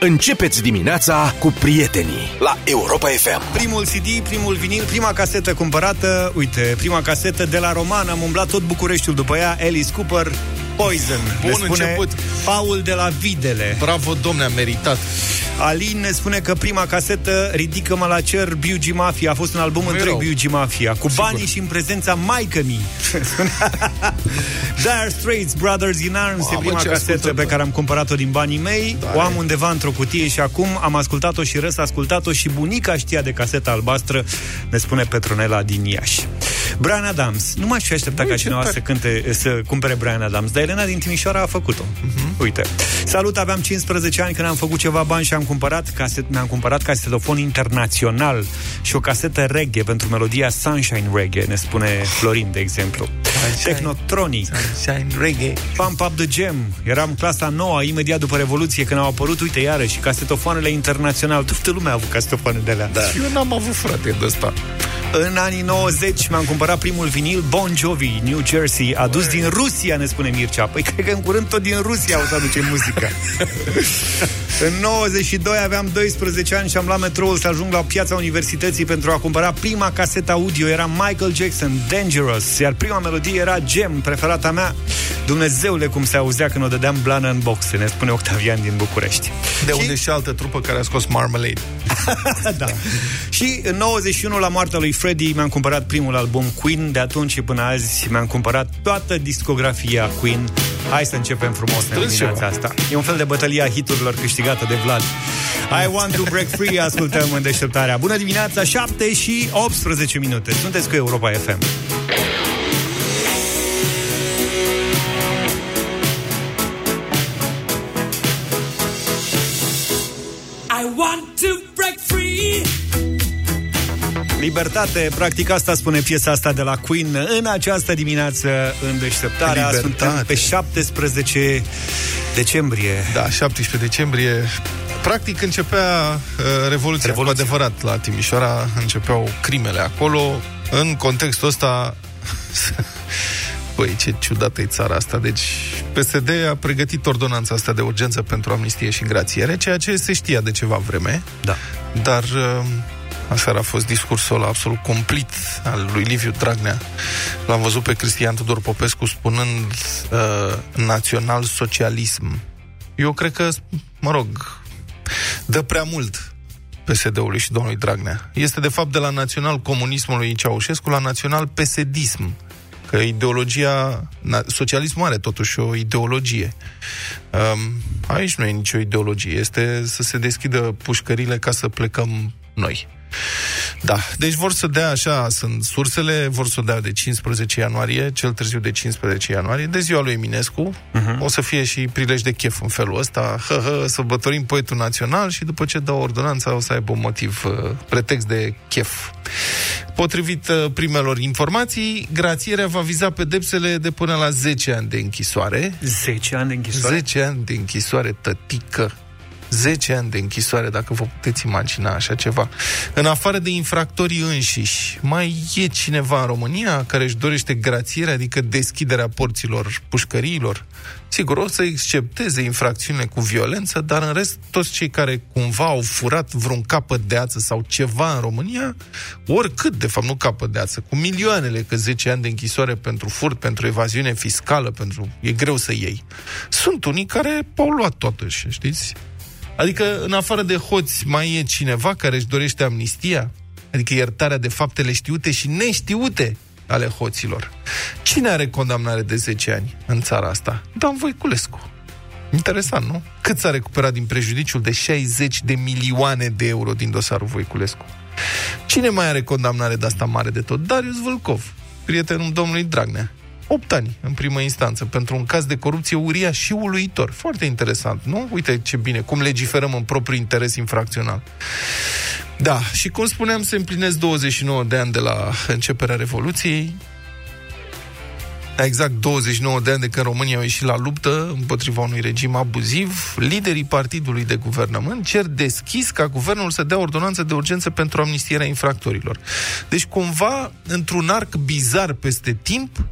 Începeți dimineața cu prietenii la Europa FM. Primul CD, primul vinil, prima casetă cumpărată, uite, prima casetă de la Roman, am umblat tot Bucureștiul după ea, Alice Cooper, Poison. Bun ne spune început. Paul de la Videle. Bravo, domne, a meritat. Alin ne spune că prima casetă Ridică-mă la cer, Biugi Mafia A fost un album Nu e întreg rău. Biugi Mafia Cu Sigur. banii și în prezența maică mi Dire Straits Brothers in Arms E Mamă, prima ce casetă ascultăm, pe bă. care am cumpărat-o din banii mei Da, O am e. undeva într-o cutie Și acum am ascultat-o și răs ascultat-o Și bunica știa de caseta albastră Ne spune Petronela din Iași Brian Adams Nu m-aș fi așteptat Băi, ca ce cineva tare. să cânte Să cumpere Brian Adams Dar Elena din Timișoara a făcut-o Mhm. Uite Salut, aveam 15 ani când am făcut ceva bani Și am cumpărat caset, mi-am cumpărat casetofon internațional Și o casetă reggae pentru melodia Sunshine Reggae Ne spune Florin, de exemplu Sunshine. Technotronic Shine reggae. Pump Up The Jam Eram clasa 9 imediat după Revoluție Când au apărut, uite, iarăși Casetofoanele internațional Toată lumea a avut casetofoane de alea Da. Eu n-am avut frate de ăsta. În anii 90 mi-am cumpărat primul vinil Bon Jovi, New Jersey Adus din Rusia, ne spune Mircea Păi cred că în curând tot din Rusia o să aduce muzica În 92 aveam 12 ani și am luat metroul să ajung la piața universității pentru a cumpăra prima casetă audio. Era Michael Jackson, Dangerous, iar prima melodie era Gem, preferata mea. Dumnezeule cum se auzea când o dădeam blană în box, ne spune Octavian din București. De Și- unde și altă trupă care a scos Marmalade. da. Și în 91, la moartea lui Freddie, mi-am cumpărat primul album Queen. De atunci și până azi mi-am cumpărat toată discografia Queen. Hai să începem frumos în Strâns dimineața ceva. asta. E un fel de bătălie a hiturilor câștigată de Vlad. I want to break free, ascultăm în deșteptarea. Bună dimineața, 7 și 18 minute. Sunteți cu Europa FM. Libertate, practic asta spune piesa asta de la Queen în această dimineață în deșteptarea. Libertate. Suntem pe 17 decembrie. Da, 17 decembrie. Practic începea uh, Revoluția, Revoluția. Revoluția, cu adevărat la Timișoara, începeau crimele acolo. În contextul ăsta, băi, ce ciudată e țara asta. Deci, PSD a pregătit ordonanța asta de urgență pentru amnistie și grațiere, ceea ce se știa de ceva vreme. Da. Dar uh, aseară a fost discursul ăla absolut complet al lui Liviu Dragnea. L-am văzut pe Cristian Tudor Popescu spunând uh, național-socialism. Eu cred că, mă rog, dă prea mult PSD-ului și domnului Dragnea. Este, de fapt, de la național-comunismului Ceaușescu la național-PSD-ism. Că ideologia... Na, socialismul are totuși o ideologie. Um, aici nu e nicio ideologie. Este să se deschidă pușcările ca să plecăm noi. Da, deci vor să dea așa, sunt sursele, vor să dea de 15 ianuarie, cel târziu de 15 ianuarie, de ziua lui Eminescu. Uh-huh. O să fie și prilej de chef în felul ăsta, hă, hă, să bătorim poetul național și după ce dă ordonanța o să aibă un motiv, uh, pretext de chef. Potrivit uh, primelor informații, grațierea va viza pedepsele de până la 10 ani de închisoare. 10 ani de închisoare. 10 ani de închisoare, tătică. 10 ani de închisoare, dacă vă puteți imagina așa ceva. În afară de infractorii înșiși, mai e cineva în România care își dorește grațiere, adică deschiderea porților pușcăriilor? Sigur, o să excepteze infracțiunile cu violență, dar în rest, toți cei care cumva au furat vreun capăt de ață sau ceva în România, oricât, de fapt, nu capăt de ață, cu milioanele, că 10 ani de închisoare pentru furt, pentru evaziune fiscală, pentru... e greu să iei. Sunt unii care au luat totuși, știți? Adică, în afară de hoți, mai e cineva care își dorește amnistia? Adică iertarea de faptele știute și neștiute ale hoților. Cine are condamnare de 10 ani în țara asta? Dan Voiculescu. Interesant, nu? Cât s-a recuperat din prejudiciul de 60 de milioane de euro din dosarul Voiculescu? Cine mai are condamnare de asta mare de tot? Darius Vâlcov, prietenul domnului Dragnea. 8 ani în primă instanță pentru un caz de corupție uriaș și uluitor. Foarte interesant, nu? Uite ce bine, cum legiferăm în propriul interes infracțional. Da, și cum spuneam, se împlinesc 29 de ani de la începerea Revoluției. Exact 29 de ani de când România a ieșit la luptă împotriva unui regim abuziv, liderii partidului de guvernământ cer deschis ca guvernul să dea ordonanță de urgență pentru amnistierea infractorilor. Deci, cumva, într-un arc bizar peste timp,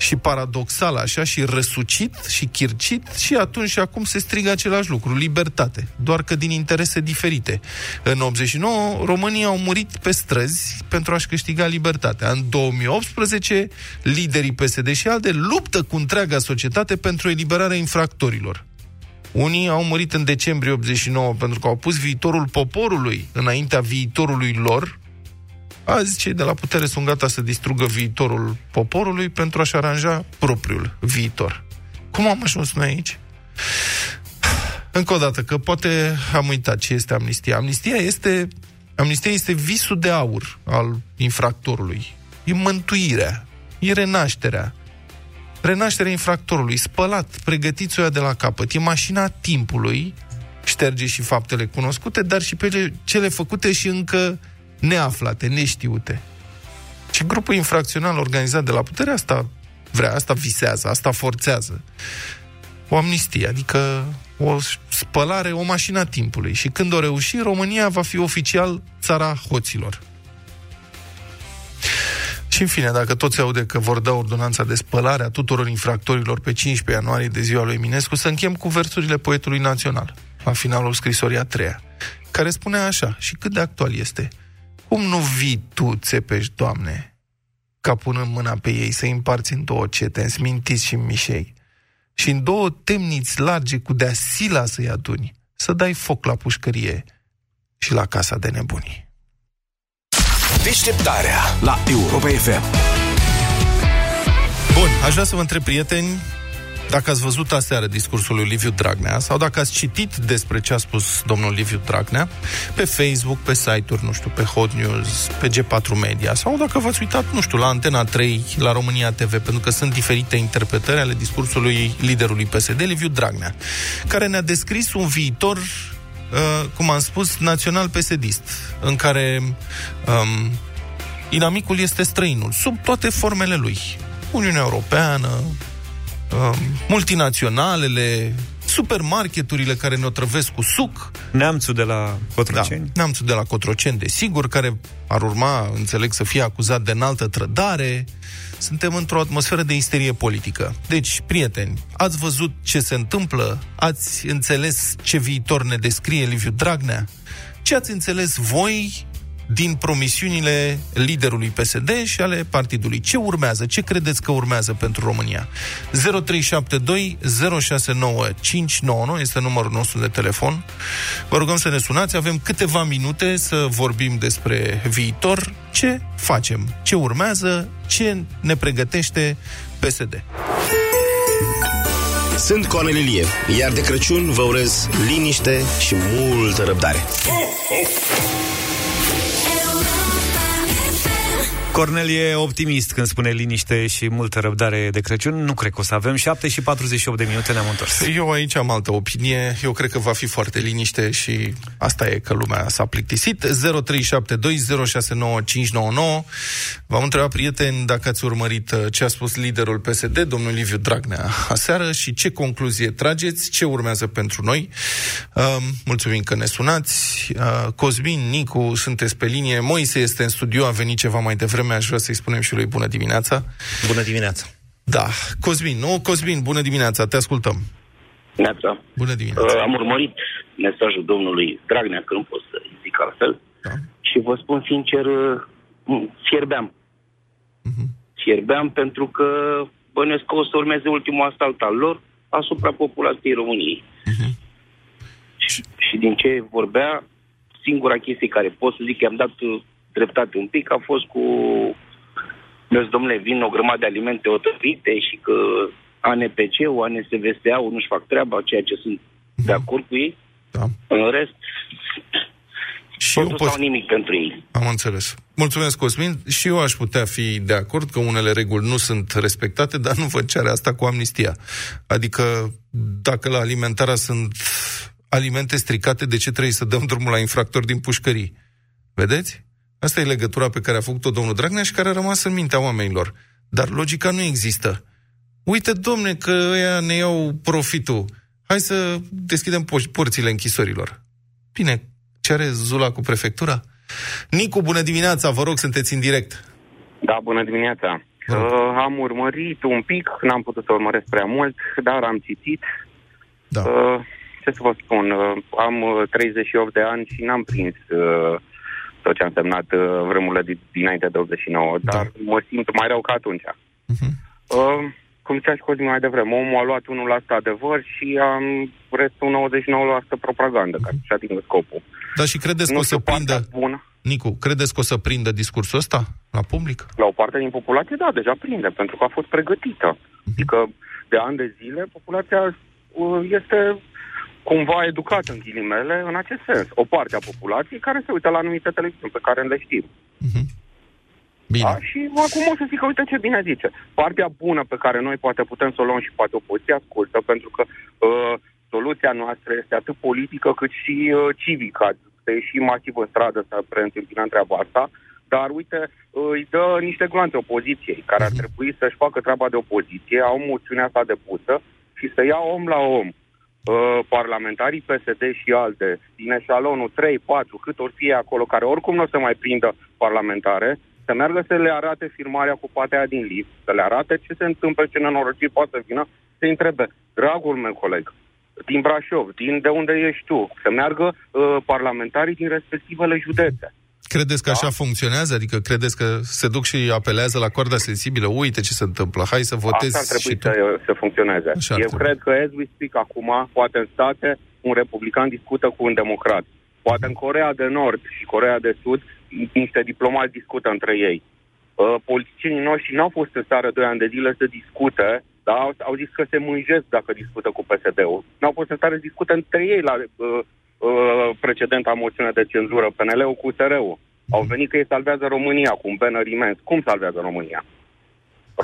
și paradoxal așa și răsucit și chircit și atunci și acum se strigă același lucru, libertate, doar că din interese diferite. În 89 românii au murit pe străzi pentru a-și câștiga libertatea. În 2018 liderii PSD și alte luptă cu întreaga societate pentru eliberarea infractorilor. Unii au murit în decembrie 89 pentru că au pus viitorul poporului înaintea viitorului lor. Azi cei de la putere sunt gata să distrugă viitorul poporului pentru a-și aranja propriul viitor. Cum am ajuns noi aici? Încă o dată, că poate am uitat ce este amnistia. Amnistia este, amnistia este visul de aur al infractorului. E mântuirea, e renașterea, renașterea infractorului, spălat, pregătiți-o de la capăt. E mașina timpului, șterge și faptele cunoscute, dar și pe cele făcute și încă neaflate, neștiute. Și grupul infracțional organizat de la putere asta vrea, asta visează, asta forțează. O amnistie, adică o spălare, o mașină timpului. Și când o reuși, România va fi oficial țara hoților. Și în fine, dacă toți aude că vor da ordonanța de spălare a tuturor infractorilor pe 15 ianuarie de ziua lui Eminescu, să închem cu versurile poetului național, la finalul scrisorii a treia, care spune așa, și cât de actual este. Cum nu vii tu, țepești, Doamne, ca punând mâna pe ei să-i împarți în două cete, în smintiți și în mișei, și în două temniți large cu de sila să-i aduni, să dai foc la pușcărie și la casa de nebunii. Deșteptarea la Europa FM. Bun, aș vrea să vă întreb, prieteni, dacă ați văzut aseară discursul lui Liviu Dragnea sau dacă ați citit despre ce a spus domnul Liviu Dragnea pe Facebook, pe site-uri, nu știu, pe Hot News, pe G4 Media sau dacă v-ați uitat, nu știu, la Antena 3, la România TV, pentru că sunt diferite interpretări ale discursului liderului PSD, Liviu Dragnea, care ne-a descris un viitor Uh, cum am spus, național pesedist, în care um, inamicul este străinul, sub toate formele lui. Uniunea Europeană, um, multinaționalele, supermarketurile care ne otrăvesc cu suc. Neamțul de la Cotroceni. Da, neamțul de la Cotroceni, desigur, care ar urma, înțeleg, să fie acuzat de înaltă trădare. Suntem într-o atmosferă de isterie politică. Deci, prieteni, ați văzut ce se întâmplă? Ați înțeles ce viitor ne descrie Liviu Dragnea? Ce ați înțeles voi din promisiunile liderului PSD și ale partidului. Ce urmează? Ce credeți că urmează pentru România? 0372 069599 este numărul nostru de telefon. Vă rugăm să ne sunați. Avem câteva minute să vorbim despre viitor. Ce facem? Ce urmează? Ce ne pregătește PSD? Sunt Cornel Ilie, iar de Crăciun vă urez liniște și multă răbdare. Cornel e optimist când spune liniște și multă răbdare de Crăciun. Nu cred că o să avem. 7 și 48 de minute ne-am întors. Eu aici am altă opinie. Eu cred că va fi foarte liniște și asta e că lumea s-a plictisit. 0372069599 V-am întrebat, prieteni, dacă ați urmărit uh, ce a spus liderul PSD, domnul Liviu Dragnea, aseară și ce concluzie trageți, ce urmează pentru noi. Uh, mulțumim că ne sunați. Uh, Cosmin, Nicu, sunteți pe linie. Moise este în studio, a venit ceva mai devreme vreme aș vrea să-i spunem și lui bună dimineața. Bună dimineața. Da. Cosmin, nu? Cosmin, bună dimineața, te ascultăm. Dimineața. Bună dimineața. Uh, am urmărit mesajul domnului Dragnea, că nu pot să zic altfel. Da. Și vă spun sincer, uh, fierbeam. Uh-huh. Fierbeam pentru că bănuiesc că o să urmeze ultimul asalt al lor asupra populației României. Uh-huh. Și, și din ce vorbea, singura chestie care pot să zic, că am dat uh, dreptate un pic, a fost cu Mers, domnule, vin o grămadă de alimente otrăvite și că ANPC-ul, ANSVSA-ul nu-și fac treaba, ceea ce sunt mm-hmm. de acord cu ei. Da. În rest, și eu pot... nimic pentru ei. Am înțeles. Mulțumesc, Cosmin. Și eu aș putea fi de acord că unele reguli nu sunt respectate, dar nu văd ce are asta cu amnistia. Adică, dacă la alimentarea sunt alimente stricate, de ce trebuie să dăm drumul la infractori din pușcării? Vedeți? Asta e legătura pe care a făcut-o domnul Dragnea și care a rămas în mintea oamenilor. Dar logica nu există. Uite, domne, că ăia ne iau profitul. Hai să deschidem porțile închisorilor. Bine, ce are Zula cu prefectura? Nicu, bună dimineața, vă rog, sunteți în direct. Da, bună dimineața. Uh, am urmărit un pic, n-am putut să urmăresc prea mult, dar am citit. Da. Uh, ce să vă spun, uh, am uh, 38 de ani și n-am prins uh, tot ce a însemnat uh, vremurile din, dinainte de 89, Da. dar mă simt mai rău ca atunci. Mhm. Uh, cum zicea și Cosmin mai devreme, omul a luat 1% adevăr și am restul 99% propagandă, ca să-și atingă scopul. Dar și credeți că nu o să știu, partea prindă... bună. Nicu, credeți că o să prindă discursul ăsta la public? La o parte din populație, da, deja prinde, pentru că a fost pregătită. Adică de ani de zile, populația uh, este cumva educată, în ghilimele, în acest sens. O parte a populației care se uită la anumite televiziuni pe care le știm. Bine. Da? Și acum o să zic că uite ce bine zice. Partea bună pe care noi poate putem să o luăm și poate opoziția ascultă, pentru că uh, soluția noastră este atât politică cât și uh, civică. Să ieșim masiv în stradă să preîntâmpinăm treaba asta, dar uite, uh, îi dă niște gloanțe opoziției, care ar trebui să-și facă treaba de opoziție, au moțiunea asta depusă și să ia om la om. Uh, parlamentarii PSD și alte, din eșalonul 3, 4, cât or fi ei acolo, care oricum nu o să mai prindă parlamentare, să meargă să le arate firmarea cu patea din lift, să le arate ce se întâmplă, ce nenorociri poate să vină, să întrebe, dragul meu coleg, din Brașov, din de unde ești tu, să meargă uh, parlamentarii din respectivele județe. Credeți că așa funcționează? Adică credeți că se duc și apelează la corda sensibilă? Uite ce se întâmplă, hai să votezi Asta ar și trebui tu. să, să funcționeze. Așa ar Eu trebui. cred că as we speak acum, poate în state, un republican discută cu un democrat. Poate în Corea de Nord și Corea de Sud, niște diplomați discută între ei. Uh, politicienii noștri n-au fost în stare 2 ani de zile să discute, dar au, au zis că se mânjesc dacă discută cu PSD-ul. N-au fost în stare să discute între ei la uh, uh, precedenta moțiune de cenzură, PNL-ul cu USR-ul. Au venit că ei salvează România cu un banner imens. Cum salvează România?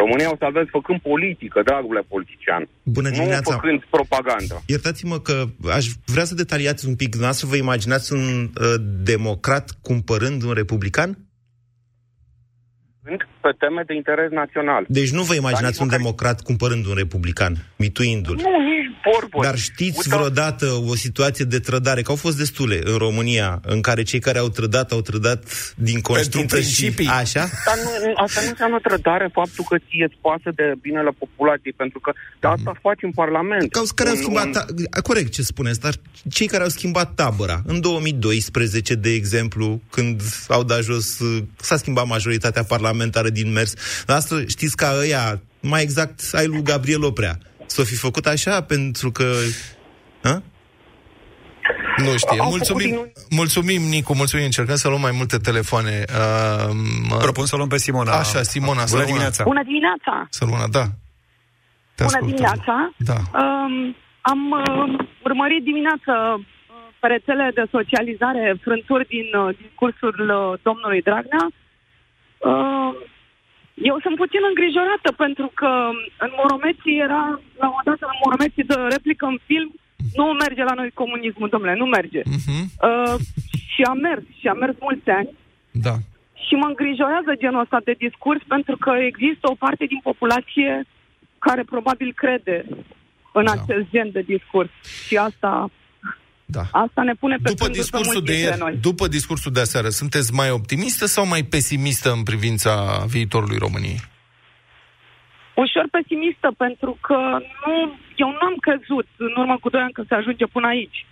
România o salvează făcând politică, dragule politician. Bună Nu dimineața. făcând propagandă. Iertați-mă că aș vrea să detaliați un pic. Dumneavoastră vă imaginați un uh, democrat cumpărând un republican? Sunt pe teme de interes național. Deci nu vă imaginați Dar un nici măcar- democrat cumpărând un republican, mituindu-l. Nu, nici vorbă. Dar știți Uite, vreodată o situație de trădare, că au fost destule în România, în care cei care au trădat, au trădat din conștiință și... principii. Așa? Dar nu, asta nu înseamnă trădare faptul că ție îți pasă de binele populației, pentru că de asta faci în Parlament. Ca care au Un- schimbat, un- ta- corect ce spuneți, dar cei care au schimbat tabăra, în 2012, de exemplu, când au dat jos, uh, s-a schimbat majoritatea parlamentară din mers, dar asta știți ca ăia, mai exact, ai lui Gabriel Oprea, s-o fi făcut așa pentru că... Ha? Nu știe. Au Mulțumim, făcut mulțumim, Nicu, mulțumim. Încercăm să luăm mai multe telefoane. Uh, mă- Propun să o luăm pe Simona. Așa, Simona, să Bună luăm. dimineața. Bună dimineața! Sălmana, da. Te Bună ascultăm. dimineața! Da. Um, am uh, urmărit dimineața uh, pe rețele de socializare frânturi din uh, discursul uh, domnului Dragnea. Uh, eu sunt puțin îngrijorată pentru că în Moromeții era, la o dată în Moromeții de replică în film, nu merge la noi comunismul, domnule, nu merge. Mhm. Uh, și a mers, și a mers mulți ani. Da. Și mă îngrijorează genul ăsta de discurs pentru că există o parte din populație care probabil crede în Da. acest gen de discurs. Și asta, Da. asta ne pune pe După gânduri pe discursul mulți de dintre ieri, noi. după discursul de aseară, sunteți mai optimistă sau mai pesimistă în privința viitorului României? Ușor pesimistă pentru că nu, eu nu am crezut în urmă cu doi ani că se ajunge până aici.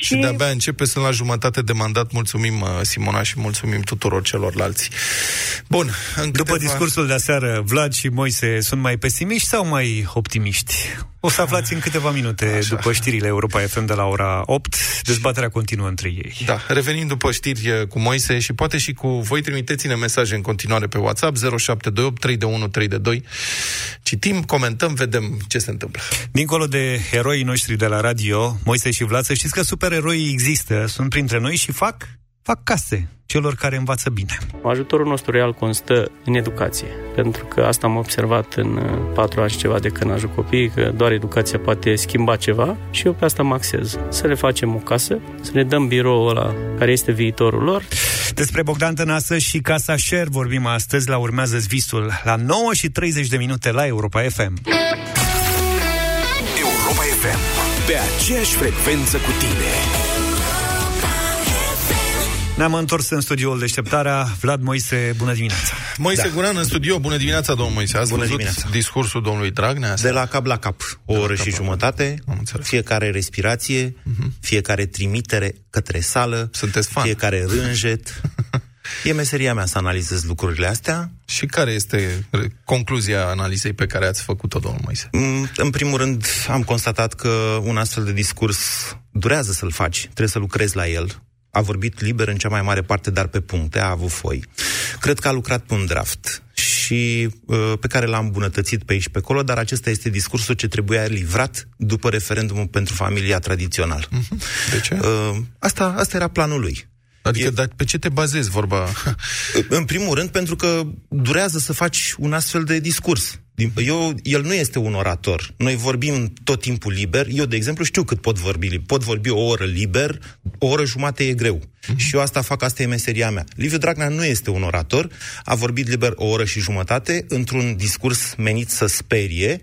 Și de-abia începe, sunt la jumătate de mandat. Mulțumim, uh, Simona, și mulțumim tuturor celorlalți. Bun, în După câteva... discursul de aseară, Vlad și Moise sunt mai pesimiști sau mai optimiști? O să aflați în câteva minute Așa. după știrile Europa FM de la ora 8. Dezbaterea continuă între ei. Da, revenim după știri uh, cu Moise și poate și cu voi, trimiteți-ne mesaje în continuare pe WhatsApp 0728 321 322. Citim, comentăm, vedem ce se întâmplă. Dincolo de eroii noștri de la radio, Moise și Vlad, să știți că supereroii există, sunt printre noi și fac, fac case celor care învață bine. Ajutorul nostru real constă în educație, pentru că asta am observat în uh, patru ani și ceva de când ajut copiii, că doar educația poate schimba ceva și eu pe asta mă axez. Să le facem o casă, să le dăm biroul ăla care este viitorul lor, Despre Bogdan Tănasă și Casa Share vorbim astăzi la Urmează Visul, la 9 și 30 de minute la Europa FM. Europa FM. Pe aceeași frecvență cu tine. Ne-am întors în studioul deșteptarea. Vlad Moise, bună dimineața. Moise da. Guran în studio, bună dimineața, domnul Moise. Ați Bună văzut dimineața. discursul domnului Dragnea? De la cap la cap, o la oră cap și la jumătate, Am înțeles. fiecare respirație, fiecare trimitere către sală, Sunteți fan. fiecare rânjet. E meseria mea să analizez lucrurile astea. Și care este re- concluzia analizei pe care ați făcut-o, domnul Moise? Mm, În primul rând, am constatat că un astfel de discurs durează să-l faci, trebuie să lucrezi la el. A vorbit liber în cea mai mare parte, dar pe puncte, a avut foi. Cred că a lucrat pe un draft și uh, pe care l-am îmbunătățit pe aici și pe acolo, dar acesta este discursul ce trebuia livrat după referendumul pentru familia tradițional. De ce? Uh, asta, asta era planul lui. Adică, e- dar pe ce te bazezi vorba? În primul rând, pentru că durează să faci un astfel de discurs. Din- Eu, el nu este un orator. Noi vorbim tot timpul liber. Eu, de exemplu, știu cât pot vorbi. li- Pot vorbi o oră liber, o oră jumate e greu. Și eu asta fac, asta e meseria mea. Liviu Dragnea nu este un orator. A vorbit liber o oră și jumătate într-un discurs menit să sperie.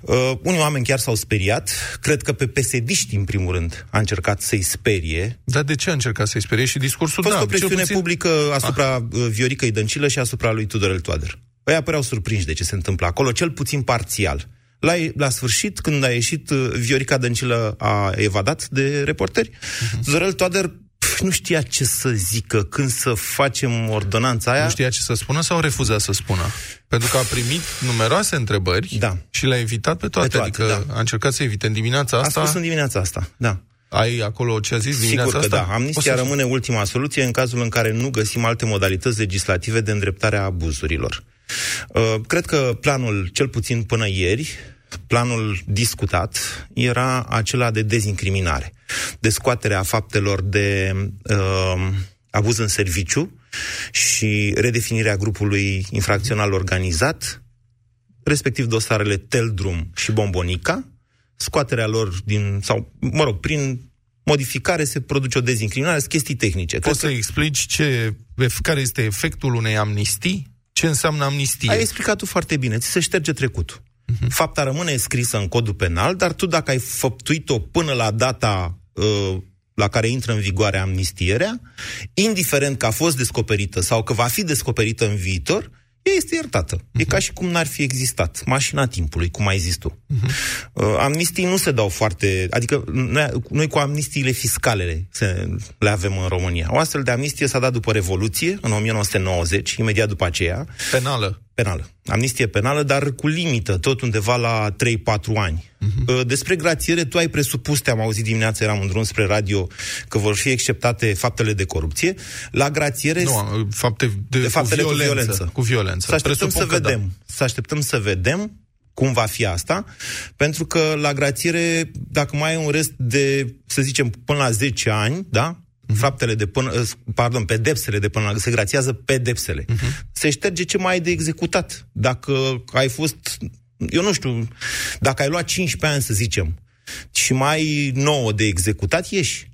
Uh, unii oameni chiar s-au speriat. Cred că pe pesediști, în primul rând, a încercat să-i sperie. Dar de ce a încercat să-i sperie și discursul? A fost da, o presiune cel puțin- publică asupra ah. Vioricăi Dăncilă și asupra lui Tudorel Toader. Ăia păreau surprinși de ce se întâmplă acolo, cel puțin parțial. La, la sfârșit, când a ieșit, uh, Viorica Dăncilă a evadat de reporteri. Uh-huh. Tudorel Toader pf, nu știa ce să zică când să facem ordonanța aia. Nu știa ce să spună sau refuzat să spună? Pentru că a primit numeroase întrebări Da. și le-a evitat pe toate. Pe toate, adică da. a încercat să evite în dimineața A asta. spus în dimineața asta, da. Ai acolo ce a zis dimineața Sigur că asta? da. O Amnistia să- rămâne ultima soluție în cazul în care nu găsim alte modalități legislative de îndreptare a abuzurilor. Uh, Cred că planul, cel puțin până ieri, planul discutat era acela de dezincriminare, de scoaterea faptelor de uh, abuz în serviciu și redefinirea grupului infracțional organizat, respectiv dosarele Teldrum și Bombonica, scoaterea lor din, sau, mă rog, prin modificare se produce o dezincriminare, sunt chestii tehnice. Cred Poți să explici ce, ef- care este efectul unei amnistii? Ce înseamnă amnistie? Ai explicat tu foarte bine, ți se șterge trecutul. Mhm. Fapta rămâne scrisă în codul penal, dar tu dacă ai făptuit-o până la data uh, la care intră în vigoare amnistierea, indiferent că a fost descoperită sau că va fi descoperită în viitor, ea este iertată. E ca și cum n-ar fi existat. Mașina timpului, cum ai zis tu. Uh, amnistii nu se dau foarte... Adică noi, noi cu amnistiile fiscale se, le avem în România. O astfel de amnistie s-a dat după Revoluție, în 1990, imediat după aceea, Penală. Penală. Amnistie penală, dar cu limită, tot undeva la 3-4 ani. Uh-huh. Despre grațiere, tu ai presupus, te-am auzit dimineața, eram în drum spre radio, că vor fi acceptate faptele de corupție. La grațiere... Nu, fapte de, de faptele cu violență. cu violență. Cu violență. Să așteptăm să Presupun că vedem. Să așteptăm să vedem cum va fi asta, pentru că la grațiere, dacă mai ai un rest de, să zicem, până la 10 ani, da? Faptele de până, uh, pardon, pedepsele de până la, se grațiază pedepsele. Se șterge ce mai ai de executat. Dacă ai fost, eu nu știu, dacă ai luat 15 ani, să zicem, și mai ai 9 de executat, ieși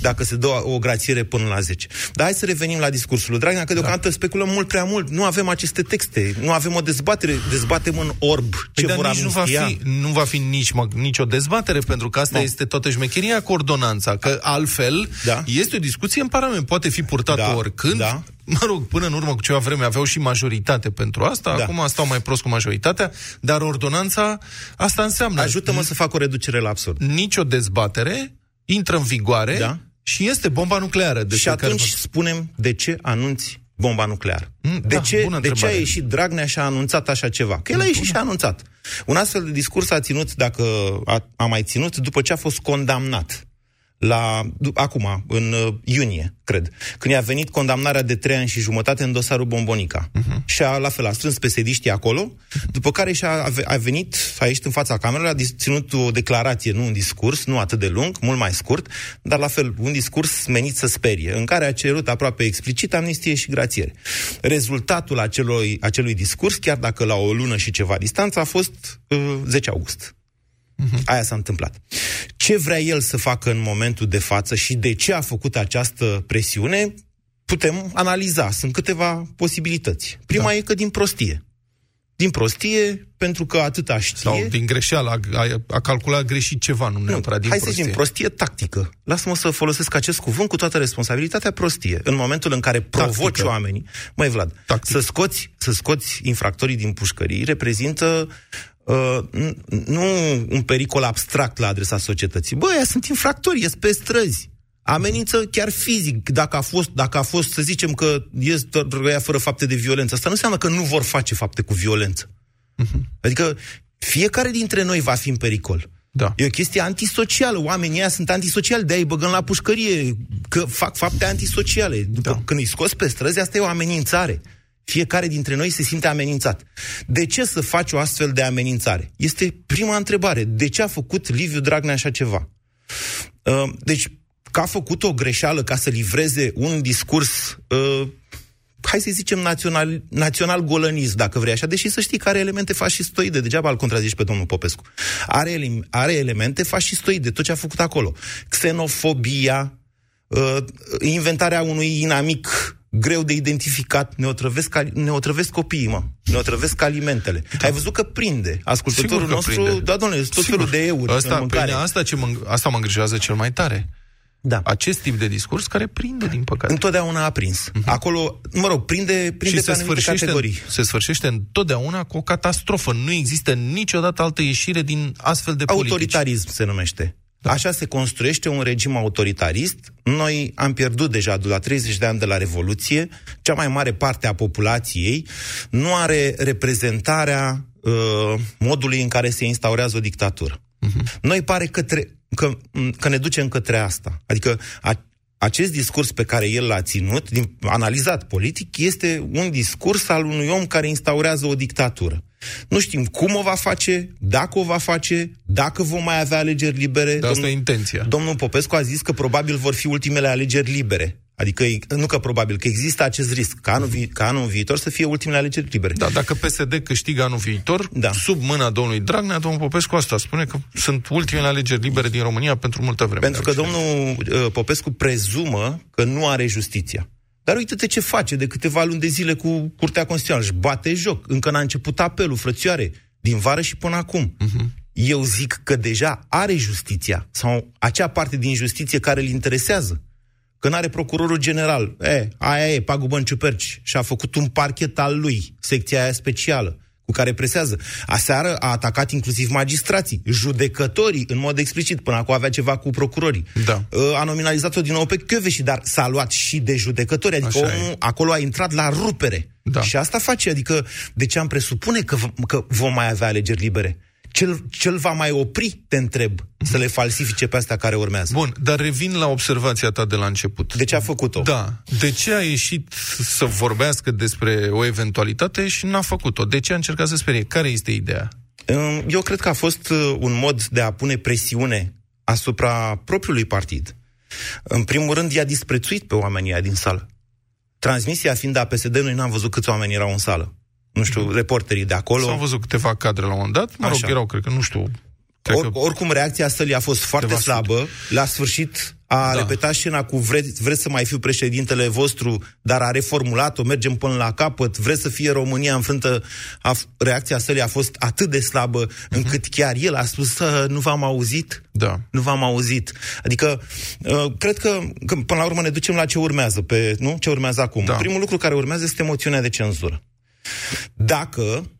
dacă se dă o grațiere până la 10. Dar hai să revenim la discursul lui Dragnea, că deocamdată da. speculăm mult prea mult. Nu avem aceste texte, nu avem o dezbatere, dezbatem în orb ce Păi, dar vor nici nu va, amnistia. fi, nu va fi nici, mă, nicio dezbatere, pentru că asta Nu. este toată șmecheria cu ordonanța, că altfel Da. este o discuție în Parlament, poate fi purtată Da, oricând. da. Mă rog, până în urmă cu ceva vreme aveau și majoritate pentru asta, Da. acum stau mai prost cu majoritatea, dar ordonanța asta înseamnă Ajută-mă să fac o reducere la absurd. nicio dezbatere, intră în vigoare Da. și este bomba nucleară. despre Și care atunci vă- spunem de ce anunți bomba nucleară. Mm, de, da, ce, bună de ce a întrebare. ieșit Dragnea și a anunțat așa ceva? Că el a ieșit și a anunțat. Un astfel de discurs a ținut, dacă a, a mai ținut, după ce a fost condamnat. La, du- acum, în uh, iunie, cred, când i-a venit condamnarea de trei ani și jumătate în dosarul Bombonica. Uh-huh. Și a, la fel, a strâns pesediștii acolo, după care și-a a ve- a venit, a ieșit în fața camerei, a dis- ținut o declarație, nu un discurs, nu atât de lung, mult mai scurt, dar la fel, un discurs menit să sperie, în care a cerut aproape explicit amnistie și grațiere. Rezultatul acelui, acelui discurs, chiar dacă la o lună și ceva distanță, a fost uh, 10 august. Aia s-a întâmplat. Ce vrea el să facă în momentul de față și de ce a făcut această presiune, putem analiza. Sunt câteva posibilități. Prima da. e că din prostie. Din prostie, pentru că atâta știe. Sau din greșeală, a, a, a calculat greșit ceva, nu neapărat nu, din hai prostie. să zicem prostie tactică. Lasă-mă să folosesc acest cuvânt cu toată responsabilitatea prostie. În momentul în care provoci Tactică. oamenii, măi Vlad, Tactică. să scoți, să scoți infractorii din pușcării reprezintă uh, n- nu un pericol abstract la adresa societății. Băi, ăia sunt infractori, ies pe străzi. Amenință chiar fizic, dacă a fost, dacă a fost să zicem că ies ăia fără fapte de violență. Asta nu înseamnă că nu vor face fapte cu violență. Adică fiecare dintre noi va fi în pericol. Da. E o chestie antisocială. Oamenii ăia sunt antisociali, de-aia îi băgăm la pușcărie, că fac fapte antisociale. După, Da. Când îi scoți pe străzi, asta e o amenințare. Fiecare dintre noi se simte amenințat. De ce să faci o astfel de amenințare? Este prima întrebare. De ce a făcut Liviu Dragnea așa ceva? Uh, Deci, că a făcut o greșeală ca să livreze un discurs, uh, hai să zicem, național, național golănist, dacă vrei așa, deși să știi că are elemente fascistoide, degeaba îl contrazici pe domnul Popescu. Are, ele- are elemente fascistoide, tot ce a făcut acolo. Xenofobia, uh, inventarea unui inamic greu de identificat, ne otrăvesc, ali- ne otrăvesc copiii, mă. Ne otrăvesc alimentele. Da. Ai văzut că prinde. Ascultătorul Sigur că nostru, prinde. da, domnule, tot Sigur. felul de euri asta, în mâncare. păi, asta, ce mă, asta mă îngrijorează cel mai tare. Da. Acest tip de discurs care prinde, din păcate. Întotdeauna a prins. Acolo, mă rog, prinde, prinde și pe se anumite sfârșește, categorii. se sfârșește întotdeauna cu o catastrofă. Nu există niciodată altă ieșire din astfel de politici. Autoritarism se numește. Așa se construiește un regim autoritarist. Noi am pierdut deja de la 30 de ani de la Revoluție. Cea mai mare parte a populației nu are reprezentarea uh, modului în care se instaurează o dictatură. Noi pare că, tre- că, m, că ne ducem către asta. Adică a, acest discurs pe care el l-a ținut, din, analizat politic, este un discurs al unui om care instaurează o dictatură. Nu știm cum o va face, dacă o va face, dacă vom mai avea alegeri libere. Dar asta e intenția. Domnul Popescu a zis că probabil vor fi ultimele alegeri libere. Adică, e- nu că probabil, că există acest risc, ca anul, vi- ca anul viitor să fie ultimele alegeri libere. Da, dacă PSD câștigă anul viitor, Da. sub mâna domnului Dragnea, domnul Popescu asta spune că sunt ultimele alegeri libere din România pentru multă vreme. Pentru că domnul uh, Popescu prezumă că nu are justiția. Dar uite-te ce face de câteva luni de zile cu Curtea Constituțională. Își bate joc. Încă n-a început apelul, frățioare, din vară și până acum. Eu zic că deja are justiția, sau acea parte din justiție care îl interesează. Că n-are procurorul general. E, aia e, pagubă în ciuperci. Și a făcut un parchet al lui, secția aia specială, cu care presează. Aseară a atacat inclusiv magistrații, judecătorii, în mod explicit, până acum avea ceva cu procurorii. Da. Uh, A nominalizat-o din nou pe Chioveși, dar s-a luat și de judecători, adică Așa omul e. acolo a intrat la rupere. Da. Și asta face, adică de ce am presupune că, v- că vom mai avea alegeri libere? Cel, cel va mai opri, te întreb, să le falsifice pe astea care urmează. Bun, dar revin la observația ta de la început. De ce a făcut-o? Da. De ce a ieșit să vorbească despre o eventualitate și n-a făcut-o? De ce a încercat să sperie? Care este ideea? Um, Eu cred că a fost uh, un mod de a pune presiune asupra propriului partid. În primul rând, i-a disprețuit pe oamenii aia din sală. Transmisia fiind a PSD, noi n-am văzut câți oameni erau în sală. Nu știu, reporterii de acolo. S-au văzut câteva cadre la un moment dat, mă rog, Așa. erau, cred că, nu știu, cred Or, că oricum, reacția sălii a fost foarte Câteva sute. slabă. La sfârșit a Da. da. repetat scena cu vreți, vreți să mai fiu președintele vostru, dar a reformulat-o, mergem până la capăt, vreți să fie România înfrântă. A, f- reacția sălii a fost atât de slabă încât chiar el a spus să nu v-am auzit. Da. Nu v-am auzit. Adică, uh, cred că, că până la urmă ne ducem la ce urmează, pe, nu? Ce urmează acum. Da. Primul lucru care urmează este moțiunea de cenzură. Dacă,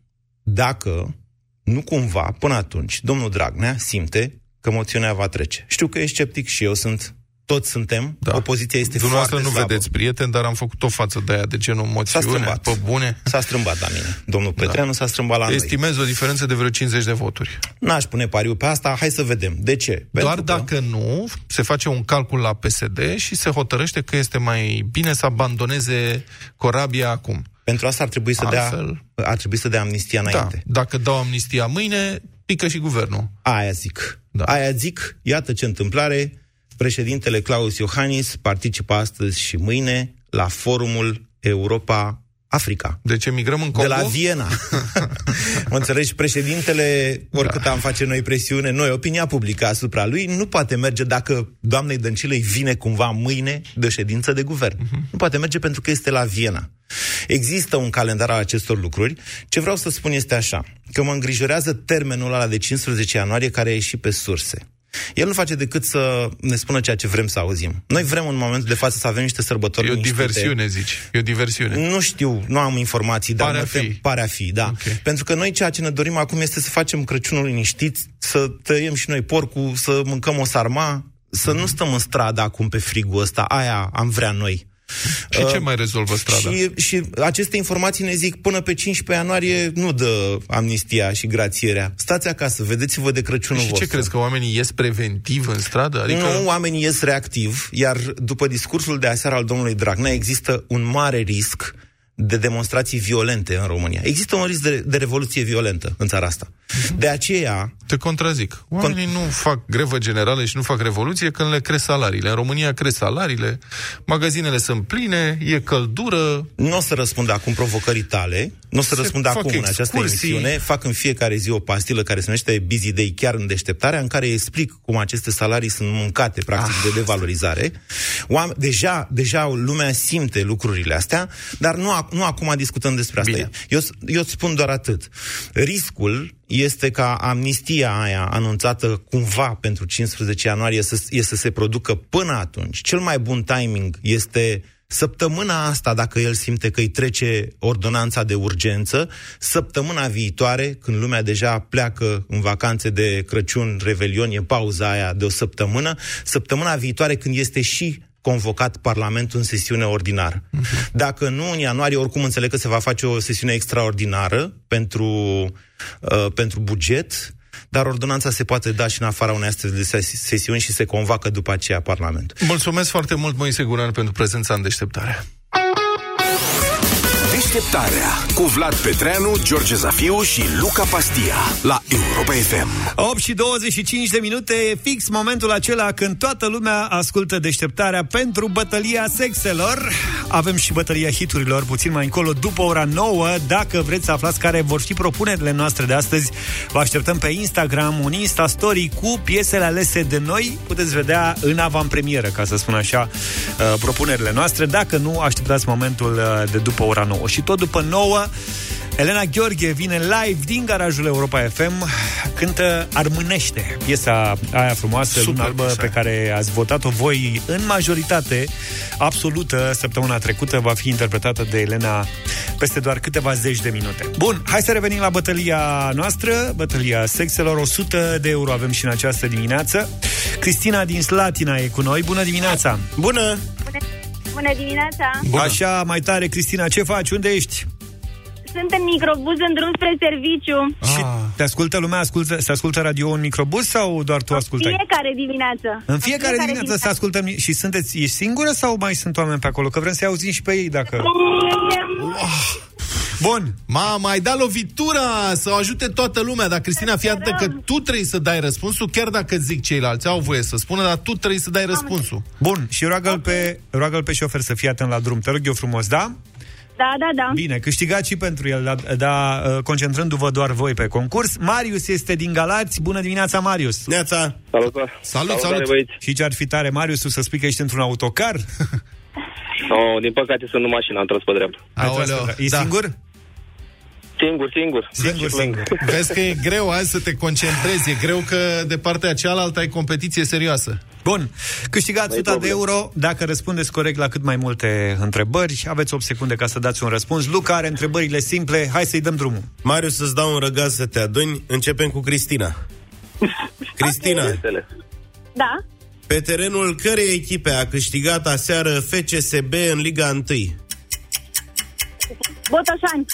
dacă, nu cumva, până atunci, domnul Dragnea simte că moțiunea va trece. Știu că e sceptic și eu sunt, toți suntem, Da. opoziția este Dumneavoastră foarte nu slabă. vedeți prieteni, dar am făcut o față de aia de genul S-a moțiune, strâmbat. pe bune. S-a strâmbat la mine. Domnul Petreanu s-a strâmbat la noi. Estimez o diferență de vreo 50 de voturi. N-aș pune pariu pe asta, hai să vedem. De ce? Doar că- dacă nu, se face un calcul la PSD și se hotărăște că este mai bine să abandoneze corabia acum. Pentru asta ar trebui să, Altfel- dea, ar trebui să dea amnistia Da, înainte. dacă dau amnistia mâine, pică și guvernul. Aia zic. Da. Da. Aia zic, iată ce întâmplare. Președintele Claus Iohannis participă astăzi și mâine la forumul Europa Africa. De ce migrăm în De Congo? la Viena. mă înțelegi? Președintele, oricât am face noi presiune, noi, opinia publică asupra lui, nu poate merge dacă doamnei Dăncilă îi vine cumva mâine de ședință de guvern. Nu poate merge pentru că este la Viena. Există un calendar al acestor lucruri. Ce vreau să spun este așa, că mă îngrijorează termenul ăla de 15 ianuarie care a ieșit pe surse. El nu face decât să ne spună ceea ce vrem să auzim. Noi vrem în momentul de față să avem niște sărbători E o liniștite. diversiune, zici. E o diversiune. Nu știu, nu am informații, dar Pare mă a tem- fi. pare a fi, da. Ok. Pentru că noi ceea ce ne dorim acum este să facem Crăciunul liniștit, să tăiem și noi porcul, să mâncăm o sarma, să nu stăm în stradă acum pe frigul ăsta, aia am vrea noi. Și ce mai rezolvă strada? Și, și aceste informații ne zic până pe 15 ianuarie nu dă amnistia și grațierea. Stați acasă, vedeți-vă de Crăciunul Și ce vostru. crezi, că oamenii ies preventiv în stradă? Adică... Nu, oamenii ies reactiv, iar după discursul de aseară al domnului Dragnea există un mare risc de demonstrații violente în România. Există un risc de, de revoluție violentă în țara asta. De aceea, Te contrazic. Oamenii nu fac grevă generală și nu fac revoluție când le cresc salariile. În România cresc salariile, magazinele sunt pline, e căldură. nu o să răspund acum provocării tale, nu o să Se răspund fac acum în această excursii. emisiune, fac în fiecare zi o pastilă care se numește Busy Day, chiar în deșteptarea, în care explic cum aceste salarii sunt mâncate, practic, Ah. de devalorizare. Oam- deja, deja lumea simte lucrurile astea, dar nu, ac- nu acum discutăm despre asta. Bine. Eu, eu îți spun doar atât. Riscul este ca amnistia aia anunțată cumva pentru 15 ianuarie să, e să se producă până atunci. Cel mai bun timing este săptămâna asta, dacă el simte că îi trece ordonanța de urgență, săptămâna viitoare, când lumea deja pleacă în vacanțe de Crăciun, Revelion, e pauza aia de o săptămână, săptămâna viitoare când este și convocat Parlamentul în sesiune ordinară. Dacă nu, în ianuarie, oricum înțeleg că se va face o sesiune extraordinară pentru, uh, pentru buget, dar ordonanța se poate da și în afara unei astfel de ses- sesiuni și se convoacă după aceea Parlamentul. Mulțumesc foarte mult, Moise Guran, pentru prezența în deșteptare. Deșteptarea cu Vlad Petreanu, George Zafiu și Luca Pastia la Europa FM. 8 și 25 de minute e fix momentul acela când toată lumea ascultă deșteptarea pentru bătălia sexelor. Avem și bătălia hiturilor puțin mai încolo, după ora 9. Dacă vreți să aflați care vor fi propunerile noastre de astăzi, vă așteptăm pe Instagram un Insta Story cu piesele alese de noi. Puteți vedea în avantpremieră, ca să spun așa, uh, propunerile noastre. Dacă nu, așteptați momentul uh, de după ora 9. Și tot după 9, Elena Gheorghe vine live din garajul Europa FM, cântă Armânește, piesa aia frumoasă, Super Luna albă, piesa pe aia. care ați votat-o voi în majoritate absolută săptămâna trecută, va fi interpretată de Elena peste doar câteva zeci de minute. Bun, hai să revenim la bătălia noastră, bătălia sexelor, 100 de euro avem și în această dimineață. Cristina din Slatina e cu noi, bună dimineața! Bună! Bună dimineața! Bună. Așa, mai tare, Cristina, ce faci? Unde ești? Sunt în microbuz în drum spre serviciu. Și te ascultă lumea, ascultă, se ascultă radio în microbus sau doar tu ascultai? Fiecare dimineață. În fiecare dimineață se ascultăm și sunteți, ești singură sau mai sunt oameni pe acolo? Că vrem să-i auzim și pe ei dacă... Bun, Ma, mai da lovitura să o ajute toată lumea. Dar, Cristina, fii atentă că tu trebuie să dai răspunsul, chiar dacă zic ceilalți, au voie să spună, dar tu trebuie să dai răspunsul. bun. Și roagă-l pe, roagă pe șofer să fie atent la drum. Te rog eu frumos, da? Da, da, da. Bine, câștigați și pentru el, dar da, concentrându-vă doar voi pe concurs. Marius este din Galați. Bună dimineața, Marius! Neața! Salut, Salut, salut! băieți. Și ce ar fi tare, Marius, tu să spui că ești într-un autocar? Oh, din păcate sunt în mașină, am tras pe dreapta. Aoleu, E da. singur? Singur, singur. Singur, Și plâng. singur. Vezi că e greu azi să te concentrezi, e greu că de partea cealaltă ai competiție serioasă. Bun, câștigați Nu-i 100 de problemă. euro dacă răspundeți corect la cât mai multe întrebări. Aveți 8 secunde ca să dați un răspuns. Luca are întrebările simple. Hai să-i dăm drumul. Marius, să-ți dau un răgaz să te aduni. Începem cu Cristina. Cristina, Înțeles. Da. pe terenul cărei echipe a câștigat aseară FCSB în Liga 1? Botoșani.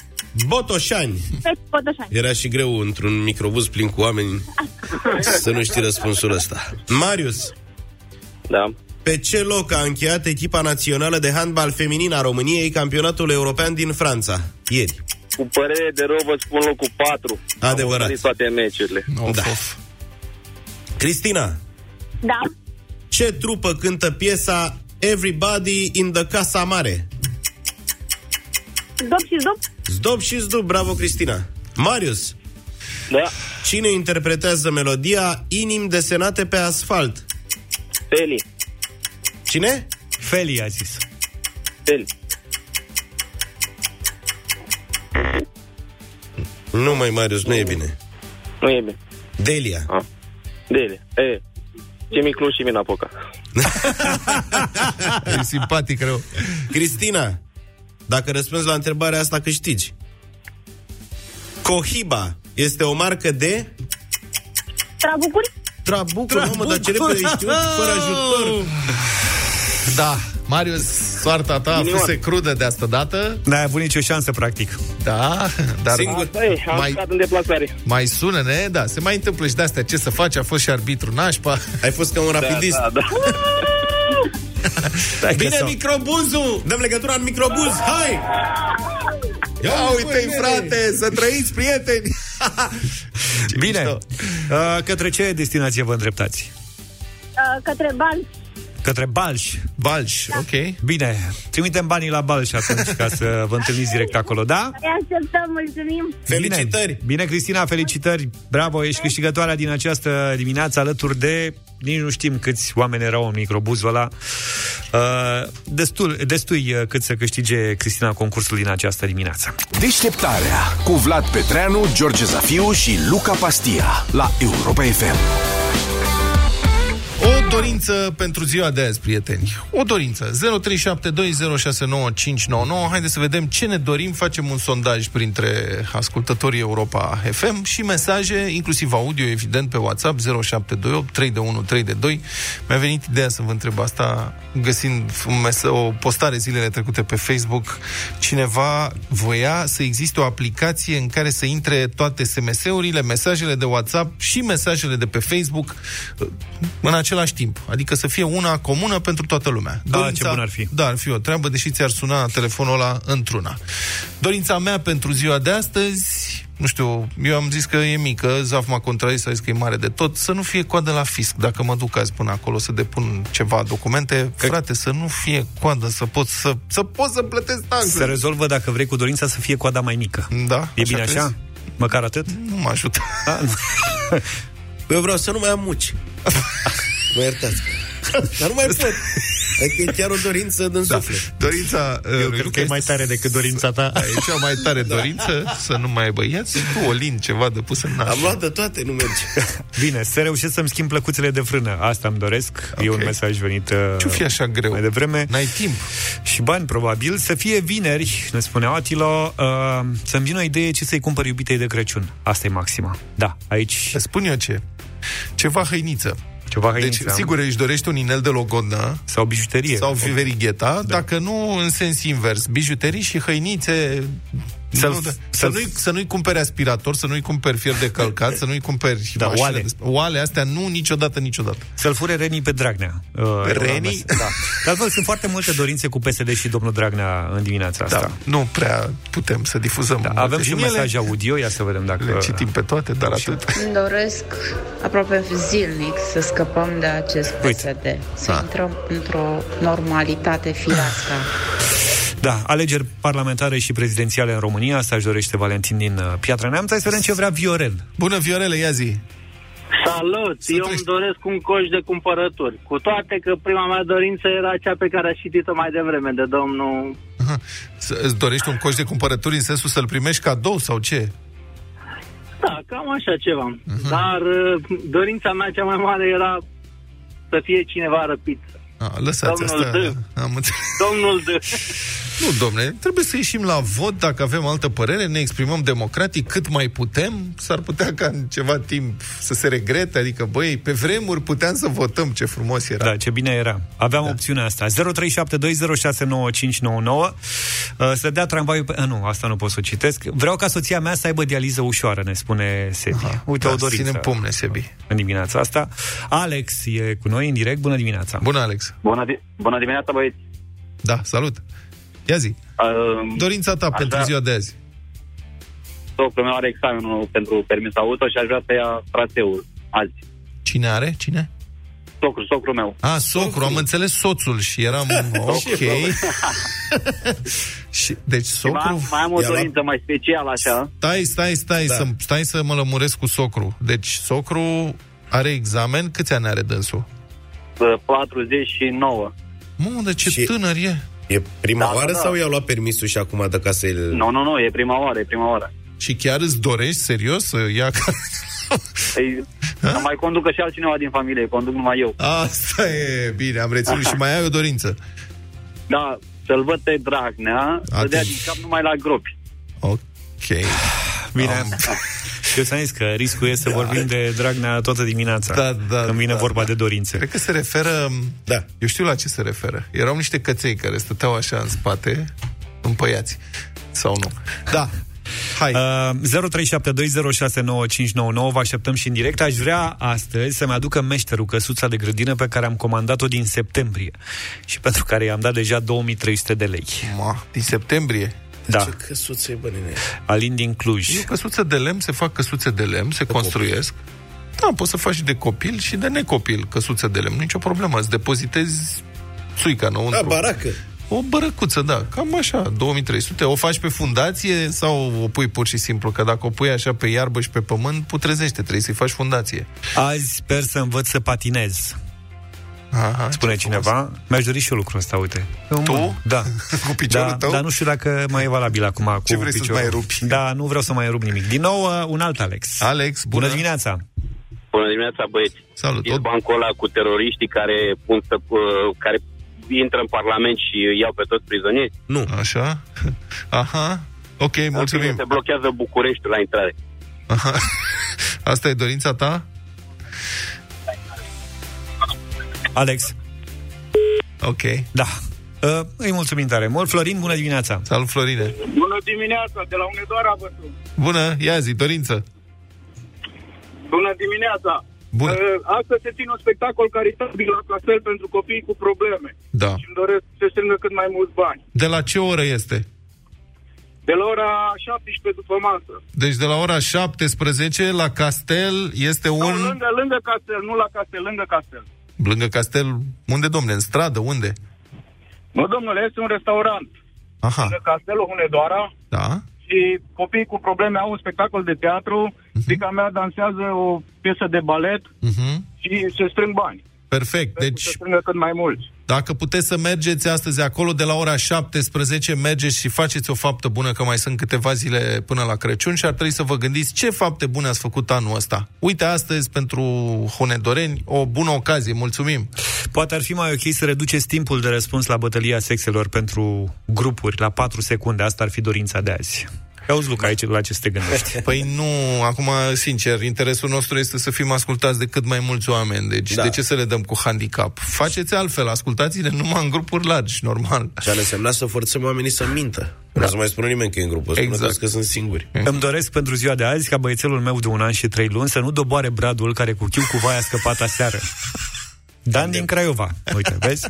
Botoșani. Feci Botoșani. Era și greu într-un microbuz plin cu oameni să nu știi răspunsul ăsta. Marius, Da. pe ce loc a încheiat echipa națională de handbal feminin a României campionatul european din Franța? Ieri. Cu părere de rău vă spun locul 4. Adevărat. Am urmărit toate meciurile. Of, Da. of. Cristina, Da. ce trupă cântă piesa Everybody in the Casa Mare? Zdop și zdop? Zdop și zdop, bravo Cristina. Marius. Da. Cine interpretează melodia Inim desenate pe asfalt? Feli. Cine? Feli a zis. Feli. Nu mai, Marius, nu e bine. Nu e bine. Delia. Ah. Dele. E. Ce miclu și mina poca. E simpatic rău. Cristina, dacă răspunzi la întrebarea asta, câștigi. Cohiba este o marcă de Trabucuri? trabucuri, mamă, dar ce repede ai știut, fără ajutor. Da, Marius, soarta ta a Ghinion. fost crudă de asta dată. N-ai avut nicio șansă, practic. Da, dar Singur. Asta e, am Mai- mai... în deplasare. mai sună-ne, da, se mai întâmplă și de astea. Ce să faci? A fost și arbitru nașpa. Ai fost ca un rapidist. Da, da. Stai că Bine, sau- microbuzul! Dăm legătura în microbuz, hai! Ia uite-i, frate, să trăiți, prieteni! Ce Bine. mișto. Uh, către ce destinație vă îndreptați? Uh, către bani. Către Balș. Balș, ok. Bine, trimitem banii la Balș atunci ca să vă întâlniți direct acolo, da? Îi așteptăm, mulțumim. Felicitări! Bine, Bine Cristina, felicitări! Bravo, ești câștigătoarea din această dimineață alături de nici nu știm câți oameni erau în microbuzul ăla. Uh, destul, destui uh, cât să câștige Cristina concursul din această dimineață. Deșteptarea cu Vlad Petreanu, George Zafiu și Luca Pastia la Europa FM. O dorință pentru ziua de azi, prieteni. O dorință. 0372069599. Haideți să vedem ce ne dorim. Facem un sondaj printre ascultătorii Europa FM și mesaje, inclusiv audio, evident, pe WhatsApp 0728 3 de 1 3 de 2. Mi-a venit ideea să vă întreb asta găsind un mes- o postare zilele trecute pe Facebook. Cineva voia să existe o aplicație în care să intre toate SMS-urile, mesajele de WhatsApp și mesajele de pe Facebook în același timp. Adică să fie una comună pentru toată lumea. Da, ce bun ar fi. Da, ar fi o treabă, deși ți-ar suna telefonul ăla într-una. Dorința mea pentru ziua de astăzi, nu știu, eu am zis că e mică, Zaf m-a contrazis, a zis că e mare de tot, să nu fie coadă la fisc. Dacă mă duc azi până acolo să depun ceva documente, că... frate, să nu fie coadă, să pot să, să, pot să plătesc taxe. Se rezolvă dacă vrei cu dorința să fie coada mai mică. Da, E bine așa? crezi? Măcar atât? Nu mă ajută. Da? Eu vreau să nu mai am muci. Mă iertați. Dar nu mai pot. Adică e chiar o dorință din Da. suflet. Dorința... Eu cred că e mai tare decât dorința ta. Da, e cea mai tare dorință să nu mai ai băiați cu o lin ceva de pus în nas. Am luat de toate, nu merge. Bine, să reușesc să-mi schimb plăcuțele de frână. Asta îmi doresc. Okay. E un mesaj venit uh, Ce fi așa greu? mai devreme. N-ai timp. Și bani, probabil. Să fie vineri, ne spunea Atilo, uh, să-mi vină o idee ce să-i cumpăr iubitei de Crăciun. Asta e maxima. Da, aici... Îți Spun eu ce. Ceva hăiniță. Ceva Deci, hăiniță. sigur, își dorește un inel de logodnă Sau bijuterie. sau verigheta, da. dacă nu în sens invers. Bijuterii și hăinițe Să-l- nu, da. să, să-l- nu-i, să nu-i cumperi aspirator, să nu-i cumperi fier de călcat, să nu-i cumperi Da, mașină oale. De, oale astea, nu niciodată, niciodată. Să-l fure Reni pe Dragnea. Uh, Reni? Da. De altfel, sunt foarte multe dorințe cu PSD și domnul Dragnea în dimineața asta. Da, nu prea putem să difuzăm. Da, multe avem și din un ele. mesaj audio, ia să vedem dacă... Le citim pe toate, dar atât. Îmi doresc aproape zilnic să scăpăm de acest Uite. PSD, să Da. intrăm într-o normalitate firească. Da, alegeri parlamentare și prezidențiale în România, asta își dorește Valentin din uh, Piatra Neamț. Hai să vedem ce vrea Viorel. Bună, Viorele, ia zi. Salut! Să Eu trăiești. îmi doresc un coș de cumpărături. Cu toate că prima mea dorință era cea pe care a citit-o mai devreme de domnul... Aha. Să- Îți dorești un coș de cumpărături în sensul să-l primești cadou sau ce? Da, cam așa ceva. Dar uh, dorința mea cea mai mare era să fie cineva răpit. A, lăsați Domnul asta. D. Am înțeles. Domnul de... Nu, domne, trebuie să ieșim la vot dacă avem altă părere, ne exprimăm democratic cât mai putem. S-ar putea ca în ceva timp să se regrete, adică, băi, pe vremuri puteam să votăm, ce frumos era. Da, ce bine era. Aveam da. opțiunea asta. 0372069599 uh, Să dea tramvaiul pe... Uh, nu, asta nu pot să o citesc. Vreau ca soția mea să aibă dializă ușoară, ne spune Sebi. Aha, Uite, da, o dorință. ținem pumne, Sebi. În dimineața asta. Alex e cu noi în direct. Bună dimineața. Bună, Alex. Bună, di- bună dimineața, băieți! Da, salut. Ia zi. Uh, Dorința ta Aș pentru vrea- ziua de azi. Socrul meu are examenul pentru permis auto și aș vrea să ia traseul azi. Cine are? Cine? Socru, socru meu. A, socru, am înțeles soțul și eram ok. și, deci Mai, socru... am- mai am o i-a luat- dorință mai specială, așa. Stai, stai, stai, Da. să, stai să mă lămuresc cu socru. Deci socru are examen, câți ani are dânsul? Bă, 49. Mă, de ce tânăr e? E prima Da, da, oară da. sau i-au luat permisul și acum dă ca să-i... Nu, nu, nu, e prima oară, e prima oară. Și chiar îți dorești serios să ia ca... Ei, să mai conducă și altcineva din familie, conduc numai eu. Asta e bine, am reținut și mai ai o dorință. Da, să-l văd pe Dragnea, să Atunci. dea din cap numai la gropi. Ok. Bine. Eu ți-am zis că riscul e să vorbim de Dragnea toată dimineața. Da, da, Când vine da, vorba da. de dorințe. Cred că se referă... Da. Eu știu la ce se referă. Erau niște căței care stăteau așa în spate, împăiați. Sau nu. Da. Hai. Uh, 0372069599 Vă așteptăm și în direct Aș vrea astăzi să-mi aducă meșterul Căsuța de grădină pe care am comandat-o din septembrie Și pentru care i-am dat deja 2300 de lei Ma, Din septembrie? Da, Ce căsuțe, bă, nene. Alin din Cluj Eu căsuțe de lemn, se fac căsuțe de lemn, se construiesc. Da, poți să faci și de copil și de necopil căsuțe de lemn. Nicio problemă. Îți depozitezi suica înăuntru. Da, baracă. O bărăcuță, da, cam așa, 2300. O faci pe fundație sau o pui pur și simplu? Că dacă o pui așa pe iarbă și pe pământ, putrezește, trebuie să-i faci fundație. Azi sper să învăț să patinez Aha, Spune cineva Mi-aș dori și eu lucrul ăsta, uite Tu? Da Cu piciorul da, tău? Dar nu știu dacă mai e valabil acum Ce cu vrei să-ți piciorul. mai rupi? Da, nu vreau să mai rup nimic Din nou, uh, un alt Alex Alex, bună, bună dimineața Bună dimineața, băieți. Salut. E bancul ăla cu teroriștii care, pun să, uh, care intră în Parlament și îi iau pe toți prizonieri? Nu. Așa? Aha. Ok, mulțumim. Se blochează Bucureștiul la intrare. Aha. Asta e dorința ta? Alex Ok. Da uh, Îi mulțumim tare mult Florin, bună dimineața Salut, Florine. Bună dimineața, de la Unedoara vă sun. Bună, ia zi, dorință. Bună dimineața. Bună. Uh, astăzi se ține un spectacol caritabil la castel pentru copii cu probleme. Da. Și îmi doresc să strângă cât mai mulți bani. De la ce oră este? De la ora 17 după masă. Deci de la ora 17 la Castel este Un... un... Nu, lângă, lângă castel, nu la castel, lângă castel. Lângă Castel, unde, domne? În stradă, unde? Nu, domnule, este un restaurant. Aha. Lângă castelul Hunedoara Da? și copiii cu probleme au un spectacol de teatru. Uh-huh. Fica mea dansează o piesă de balet Uh-huh. și se strâng bani. Perfect. Să Deci, strângă cât mai mulți. Dacă puteți să mergeți astăzi acolo, de la ora 17, mergeți și faceți o faptă bună, că mai sunt câteva zile până la Crăciun și ar trebui să vă gândiți ce fapte bune ați făcut anul ăsta. Uite, astăzi, pentru Hunedoreni, o bună ocazie. Mulțumim! Poate ar fi mai ok să reduceți timpul de răspuns la bătălia sexelor pentru grupuri la 4 secunde. Asta ar fi dorința de azi. Auzi, Luca, aici la ce să te gândești? Păi nu, acum, sincer, interesul nostru este să fim ascultați de cât mai mulți oameni. Deci Da. de ce să le dăm cu handicap? Faceți altfel, ascultați-ne numai în grupuri largi, normal. Și ar însemna să forțăm oamenii să mintă. Nu o să mai spună nimeni că e în grupă, spune Exact. exact. că sunt singuri. Îmi doresc pentru ziua de azi ca băiețelul meu de un an și trei luni să nu doboare bradul care cu chiu cu vaia a scăpat aseară. Dan din Craiova. Uite, vezi?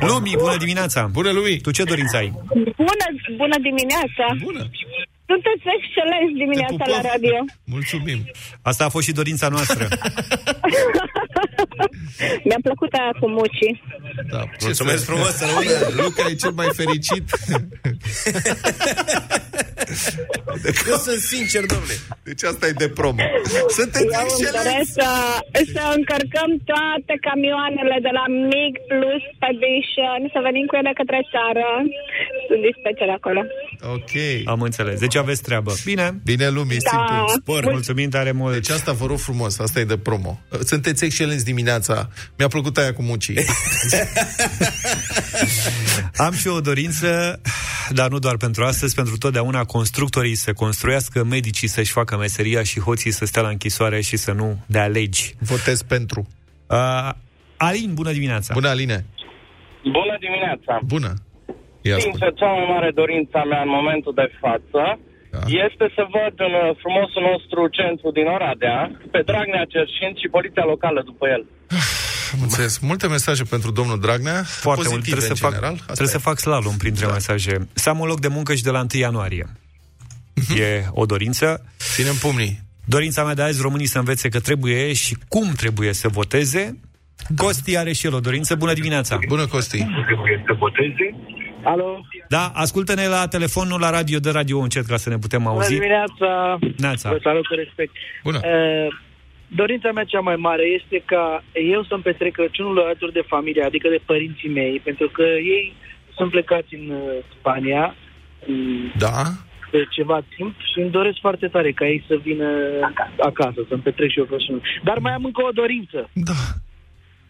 Lumi, bună dimineața! Bună, Lumi! Tu ce dorință ai? Bună, bună dimineața! Bună! Sunteți excelenți dimineața la radio. Mulțumim! Asta a fost și dorința noastră. Mi-a plăcut aia cu mucii. Da, Mulțumesc frumos, să rămână. Luca e cel mai fericit. Eu sunt sincer, domnule. Deci asta e de promo. Sunteți Eu îmi doresc să, să încărcăm toate camioanele de la MIG Plus Expedition, să venim cu ele către țară. Sunt dispeceri acolo. Ok. Am înțeles. Deci aveți treabă. Bine. Bine, lumii, Da. simplu. Spor. Mulțumim tare mult. Deci asta vă rog frumos, asta e de promo. Sunteți excelenți dimineața. Mi-a plăcut aia cu mucii. Am și o dorință, dar nu doar pentru astăzi, pentru totdeauna constructorii să construiască, medicii să-și facă meseria și hoții să stea la închisoare și să nu dea legi. Votez pentru. Uh, Alin, bună dimineața! Bună, Aline! Bună dimineața! Bună! Ia Sincer, cea mai mare dorința mea în momentul de față da. este să văd în uh, frumosul nostru centru din Oradea pe Dragnea cerșind și poliția locală după el. Am înțeles. Multe mesaje pentru domnul Dragnea. Foarte mult. pozitive Trebuie, să în fac, general. Asta trebuie e. să fac slalom printre da. mesaje. Să am un loc de muncă și de la 1 ianuarie. E o dorință. Ținem pumnii. Dorința mea de azi, românii să învețe că trebuie și cum trebuie să voteze Costi are și el o dorință. Bună dimineața! Bună, Costi! Alo? Da, ascultă-ne la telefonul la radio, de radio încet ca să ne putem Bună auzi. dimineața! Neața. Vă salut cu respect. Bună. Uh, dorința mea cea mai mare este ca eu să-mi petrec Crăciunul alături de familie, adică de părinții mei, pentru că ei sunt plecați în uh, Spania mm, Da? de ceva timp și îmi doresc foarte tare ca ei să vină acasă, să-mi petrec și eu Crăciunul. Dar mai am încă o dorință. Da.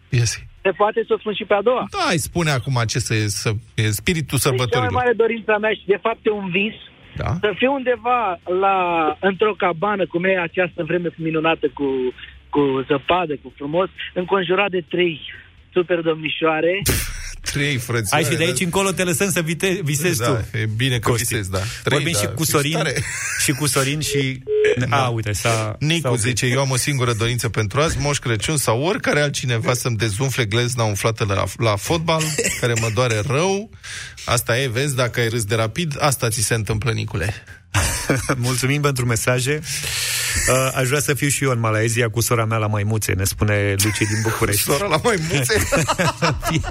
Iesi. Se poate să o spun și pe a doua? Da, îi spune acum ce să, să e spiritul Deci cea mai sărbătorilor. mare dorința mea și de fapt e un vis Da? să fiu undeva la, într-o cabană, cum e această vreme minunată cu, cu zăpadă, cu frumos, înconjurat de trei super domnișoare. Trei frăți. Hai și de aici încolo te lăsăm să vite, visezi Da, tu. e bine că Costi. visezi, da. Trei, Vorbim da, și cu ești Sorin tare. și cu Sorin și... A, uite, s-a... Nicu s-a oprit. zice, eu am o singură dorință pentru azi, Moș Crăciun sau oricare altcineva să-mi dezumfle glezna umflată la, la fotbal, care mă doare rău. Asta e, vezi, dacă ai râs de rapid, asta ți se întâmplă, Nicule. Mulțumim pentru mesaje. Uh, aș vrea să fiu și eu în Malaezia cu sora mea la maimuțe, ne spune Luci din București. Sora la maimuțe? păi,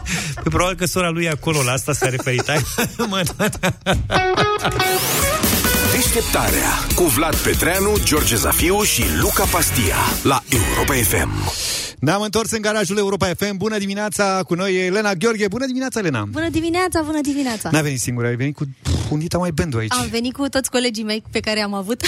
probabil că sora lui e acolo, la asta s-a referit. Hai, mă, da, da. Deșteptarea cu Vlad Petreanu, George Zafiu și Luca Pastia la Europa FM. Ne-am întors în garajul Europa FM. Bună dimineața, cu noi e Elena Gheorghe. Bună dimineața, Elena! Bună dimineața, bună dimineața! N-a venit singură, ai venit cu un dita mai bendu aici. Am venit cu toți colegii mei pe care am avut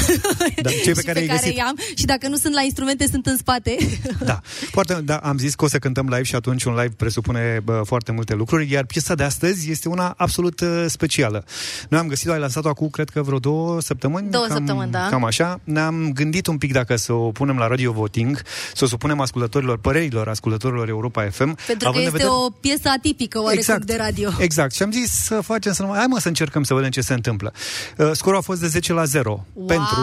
Da, cei pe și care pe ai care găsit. i-am și dacă nu sunt la instrumente, sunt în spate. Da, foarte, da, am zis că o să cântăm live și atunci un live presupune bă, foarte multe lucruri, iar piesa de astăzi este una absolut uh, specială. Noi am găsit-o, ai lansat-o acum, cred că vreo două săptămâni. Două cam, săptămâni, da. Cam așa. Ne-am gândit un pic dacă să o punem la radio voting, să o supunem ascultătorilor, părerilor ascultătorilor Europa FM. Pentru că având în este vedere- o piesă atipică oarecum Exact. de radio. Exact. Și am zis să facem să nu mai... Hai mă să încercăm să vedem ce se întâmplă. Uh, scorul a fost de 10 la 0. Wow, pentru...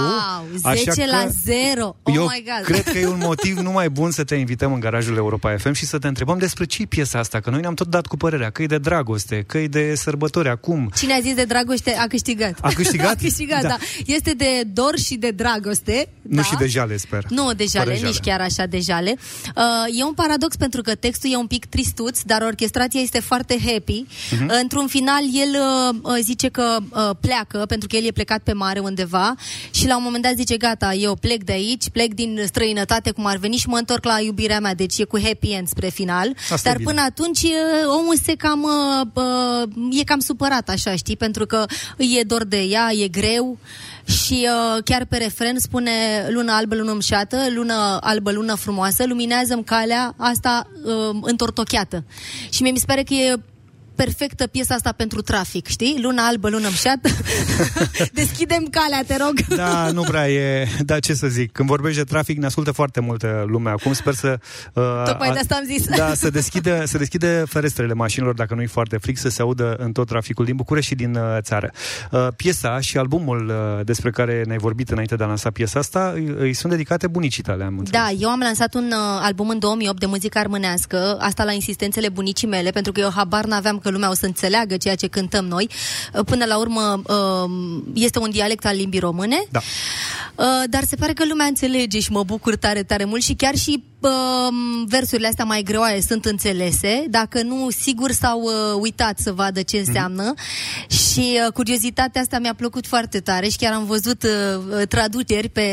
10 la 0. Oh eu my God. cred că e un motiv numai bun să te invităm în garajul Europa FM și să te întrebăm despre ce e piesa asta, că noi ne-am tot dat cu părerea, că e de dragoste, că e de sărbători acum. Cine a zis de dragoste a câștigat. A câștigat? a câștigat, da. Da. Este de dor și de dragoste. Nu da. și de jale, sper. Nu de jale, Fără nici chiar așa de jale. Uh, e un paradox pentru că textul e un pic tristuț, dar orchestrația este foarte happy. Mhm. Uh, într-un final, el uh, uh, zice că uh, pleacă, pentru că el e plecat pe mare undeva și la un moment dat zice, gata, eu plec de aici, plec din străinătate cum ar veni și mă întorc la iubirea mea. Deci e cu happy end spre final. Asta e dar bine. până atunci uh, omul se cam, uh, uh, e cam supărat, așa, știi? Pentru că îi e dor de ea, e greu. Și uh, chiar pe refren spune lună albă, lună mșată, lună albă, lună frumoasă, luminează-mi calea asta uh, întortocheată. Și mie mi se pare că e perfectă piesa asta pentru trafic, știi? Luna albă, lună mșată. Deschidem calea, te rog. Da, nu prea e... Da, ce să zic, când vorbești de trafic, ne ascultă foarte multă lume acum. Sper să... Uh, Tocmai de asta am zis. Da, să deschidă, să deschidă ferestrele mașinilor, dacă nu e foarte fric, să se audă în tot traficul din București și din uh, țară. Uh, piesa și albumul uh, despre care ne-ai vorbit înainte de a lansa piesa asta, îi, îi sunt dedicate bunicii tale, am înțeles. Da, eu am lansat un uh, album în 2008 de muzică armânească, asta la insistențele bunicii mele, pentru că eu habar n-aveam că lumea o să înțeleagă ceea ce cântăm noi. Uh, Până la urmă, uh, este un dialect al limbii române, Da. Uh, dar se pare că lumea înțelege și mă bucur tare, tare mult și chiar și uh, versurile astea mai greoaie sunt înțelese, dacă nu, sigur s-au uh, uitat să vadă ce înseamnă și uh, curiozitatea asta mi-a plăcut foarte tare și chiar am văzut uh, uh, traduceri pe,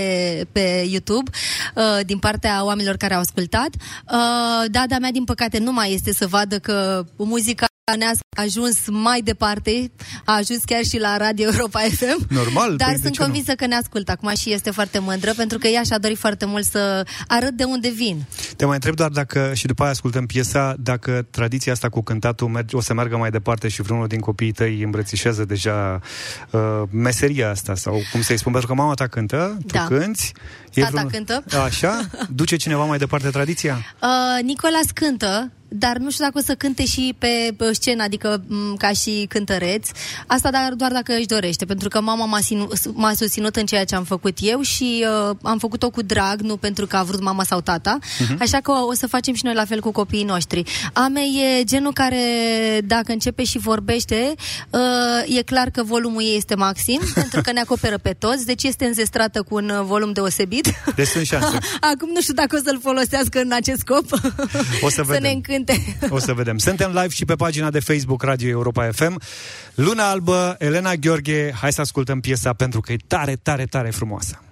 pe YouTube uh, din partea oamenilor care au ascultat. Uh, dada mea, din păcate, nu mai este să vadă că muzica ne-a ajuns mai departe, a ajuns chiar și la Radio Europa FM. Normal, Dar păi de sunt ce nu? convinsă că ne ascultă acum și este foarte mândră pentru că ea și-a dorit foarte mult să arăt de unde vin. Te mai întreb doar dacă, și după aia ascultăm piesa, dacă tradiția asta cu cântatul merge, o să meargă mai departe și vreunul din copiii tăi îmbrățișează deja uh, meseria asta, sau cum să-i spun, pentru că mama ta cântă, tu Da. cânti. Tata cântă. Așa? Duce cineva mai departe tradiția? Uh, Nicolas cântă, dar nu știu dacă o să cânte și pe, pe scenă, adică m, ca și cântăreț. Asta dar, doar dacă își dorește, pentru că mama m-a, sinu, m-a susținut în ceea ce am făcut eu și uh, am făcut-o cu drag, nu pentru că a vrut mama sau tata. Mhm. Așa că o, o să facem și noi la fel cu copiii noștri. Ame e genul care, dacă începe și vorbește, uh, e clar că volumul ei este maxim, pentru că ne acoperă pe toți, deci este înzestrată cu un uh, volum deosebit. Deci sunt șanse. Acum nu știu dacă o să-l folosească în acest scop. O să să vedem. ne încânte. O să vedem. Suntem live și pe pagina de Facebook Radio Europa FM. Luna Albă, Elena Gheorghe, hai să ascultăm piesa pentru că e tare, tare, tare frumoasă.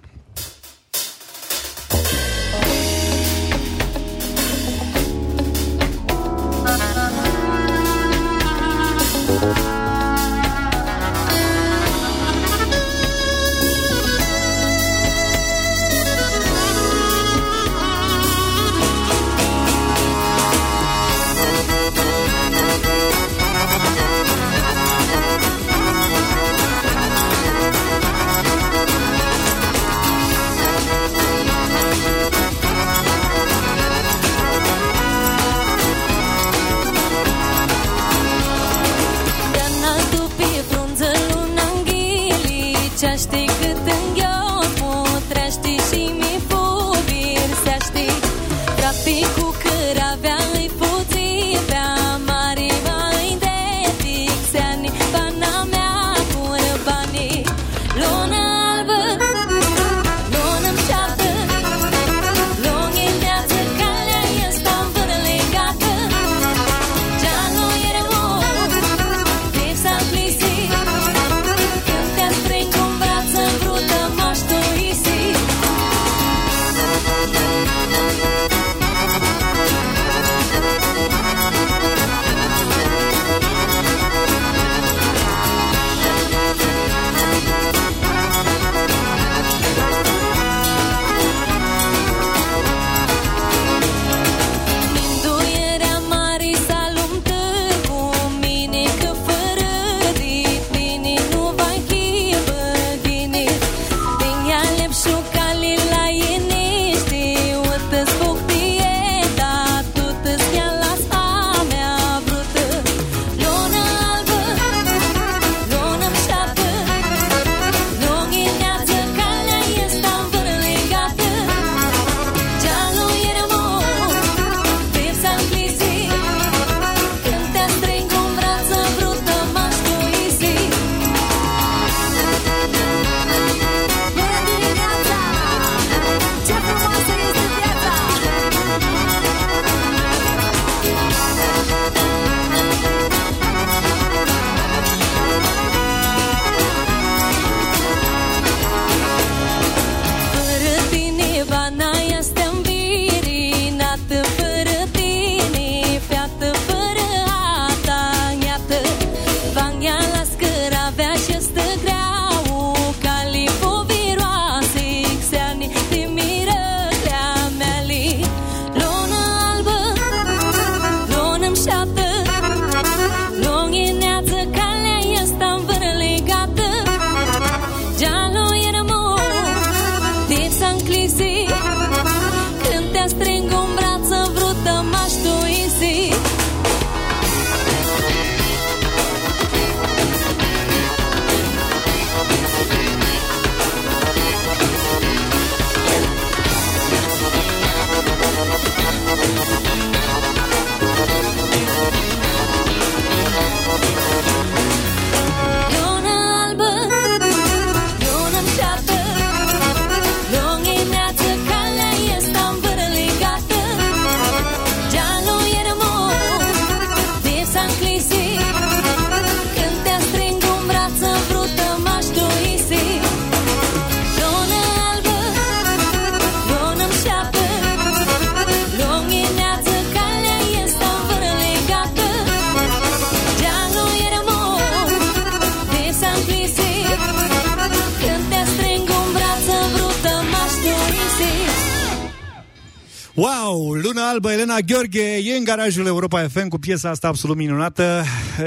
Albă, Elena Gheorghe e în garajul Europa FM cu piesa asta absolut minunată.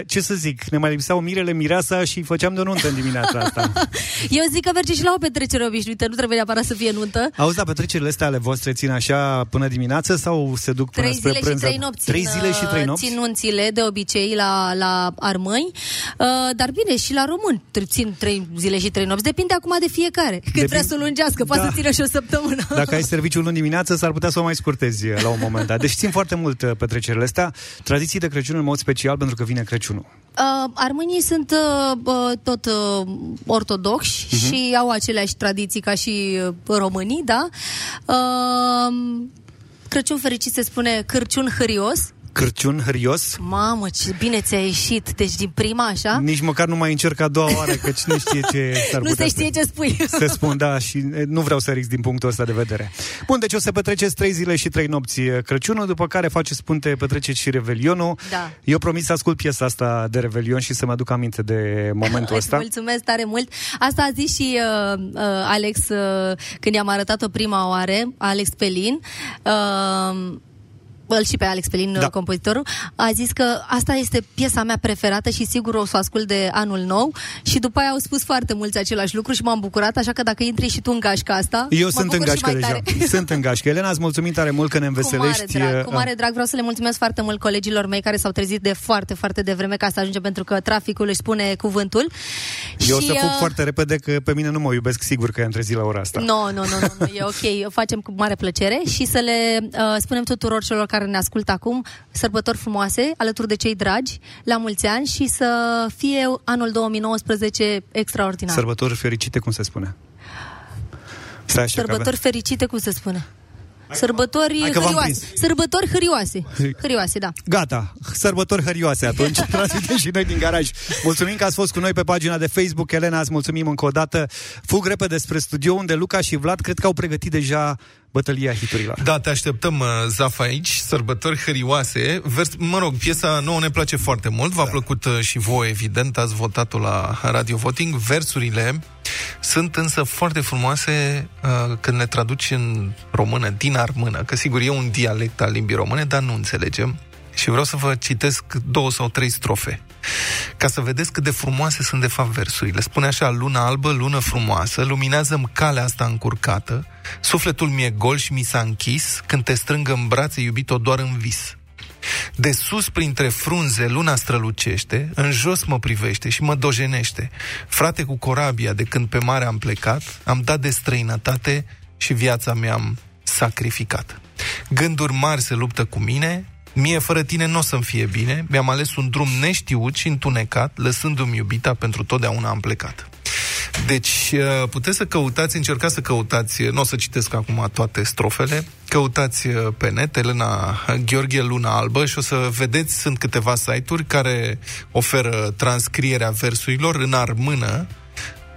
Ce să zic, ne mai lipseau Mirele, Mireasa și făceam de o nuntă în dimineața asta. Eu zic că merge și la o petrecere obișnuită, nu trebuie neapărat să fie nuntă. Auzi, da, petrecerile astea ale voastre țin așa până dimineață sau se duc până Trei spre zile și prânz? trei nopți. Trei țin, zile și trei uh, nopți? Țin nunțile de obicei la, la armâni, uh, dar bine, și la români tr- țin trei zile și trei nopți. Depinde acum de fiecare. Cât Depinde- vrea să o lungească, poate Da. să țină și o săptămână. Dacă ai serviciul luni dimineață, s-ar putea să o mai scurtezi uh, la un moment dat. Deci țin foarte mult uh, petrecerile astea. Tradiții de Crăciun în mod special pentru că vine Crăciunul. Uh, armânii sunt uh, uh, tot uh, ortodoxi Mhm. și au aceleași tradiții ca și uh, românii, da? Uh, Crăciun fericit se spune Crăciun hărios. Crăciun hărios. Mamă, ce bine ți-a ieșit. Deci din prima așa. Nici măcar nu mai încerc a doua oară, că cine știe ce s-ar Nu putea se știe să... ce spui. Să spun, da, și e, nu vreau să risk din punctul ăsta de vedere. Bun, deci o să petreceți trei zile și trei nopți e, Crăciunul, după care faceți punte, petreceți și Revelionul. Da. Eu promit să ascult piesa asta de Revelion și să-mi aduc aminte de momentul ăsta. Mulțumesc tare mult. Asta a zis și uh, uh, Alex uh, când i-am arătat-o prima oară, Alex Pelin. Uh, îl și pe Alex Pelin, da. compozitorul, a zis că asta este piesa mea preferată și sigur o să o ascult de anul nou și după aia au spus foarte mulți același lucru și m-am bucurat, așa că dacă intri și tu în gașca asta, Eu mă sunt în bucur și gașcă mai deja. tare. Sunt în gașcă. Elena, îți mulțumim tare mult că ne Cu mare, înveselești. drag, uh, cu mare drag, vreau să le mulțumesc foarte mult colegilor mei care s-au trezit de foarte, foarte devreme ca să ajungem pentru că traficul își spune cuvântul. Eu o și, să fug uh, foarte repede că pe mine nu mă iubesc sigur că i-am trezit la ora asta. Nu, nu, nu, nu, nu, e ok, o facem cu mare plăcere și să le uh, spunem tuturor celor care ne ascultă acum sărbători frumoase, alături de cei dragi, la mulți ani și să fie anul 2019 extraordinar. Sărbători fericite, cum se spune? Stai așa, că Sărbători fericite, cum se spune? Sărbători Hai că v-am hărioase. Sărbători hărioase. Hărioase, da. Gata, sărbători hărioase atunci. Transmitem și noi din garaj. Mulțumim că ați fost cu noi pe pagina de Facebook. Elena, îți mulțumim încă o dată. Fug repede spre studio unde Luca și Vlad cred că au pregătit deja bătălia hiturilor. Da, te așteptăm, uh, Zaf, aici, sărbători hărioase. Vers, mă rog, piesa nouă ne place foarte mult, v-a da. plăcut uh, și voi, evident, ați votat-o la Radio Voting. Versurile sunt însă foarte frumoase uh, când le traduci în română, din armână, că sigur e un dialect al limbii române, dar nu înțelegem. Și vreau să vă citesc două sau trei strofe ca să vedeți cât de frumoase sunt de fapt versurile. Spune așa, luna albă, lună frumoasă, luminează-mi calea asta încurcată, sufletul mi-e gol și mi s-a închis, când te strâng în brațe, iubito, doar în vis. De sus, printre frunze, luna strălucește, în jos mă privește și mă dojenește. Frate cu corabia, de când pe mare am plecat, am dat de străinătate și viața mi-am sacrificat. Gânduri mari se luptă cu mine, Mie fără tine nu o să-mi fie bine, mi-am ales un drum neștiut și întunecat, lăsându-mi iubita, pentru totdeauna am plecat. Deci uh, puteți să căutați, încercați să căutați, nu o să citesc acum toate strofele, căutați uh, pe net Elena Gheorghe Luna Albă și o să vedeți, sunt câteva site-uri care oferă transcrierea versurilor în armână,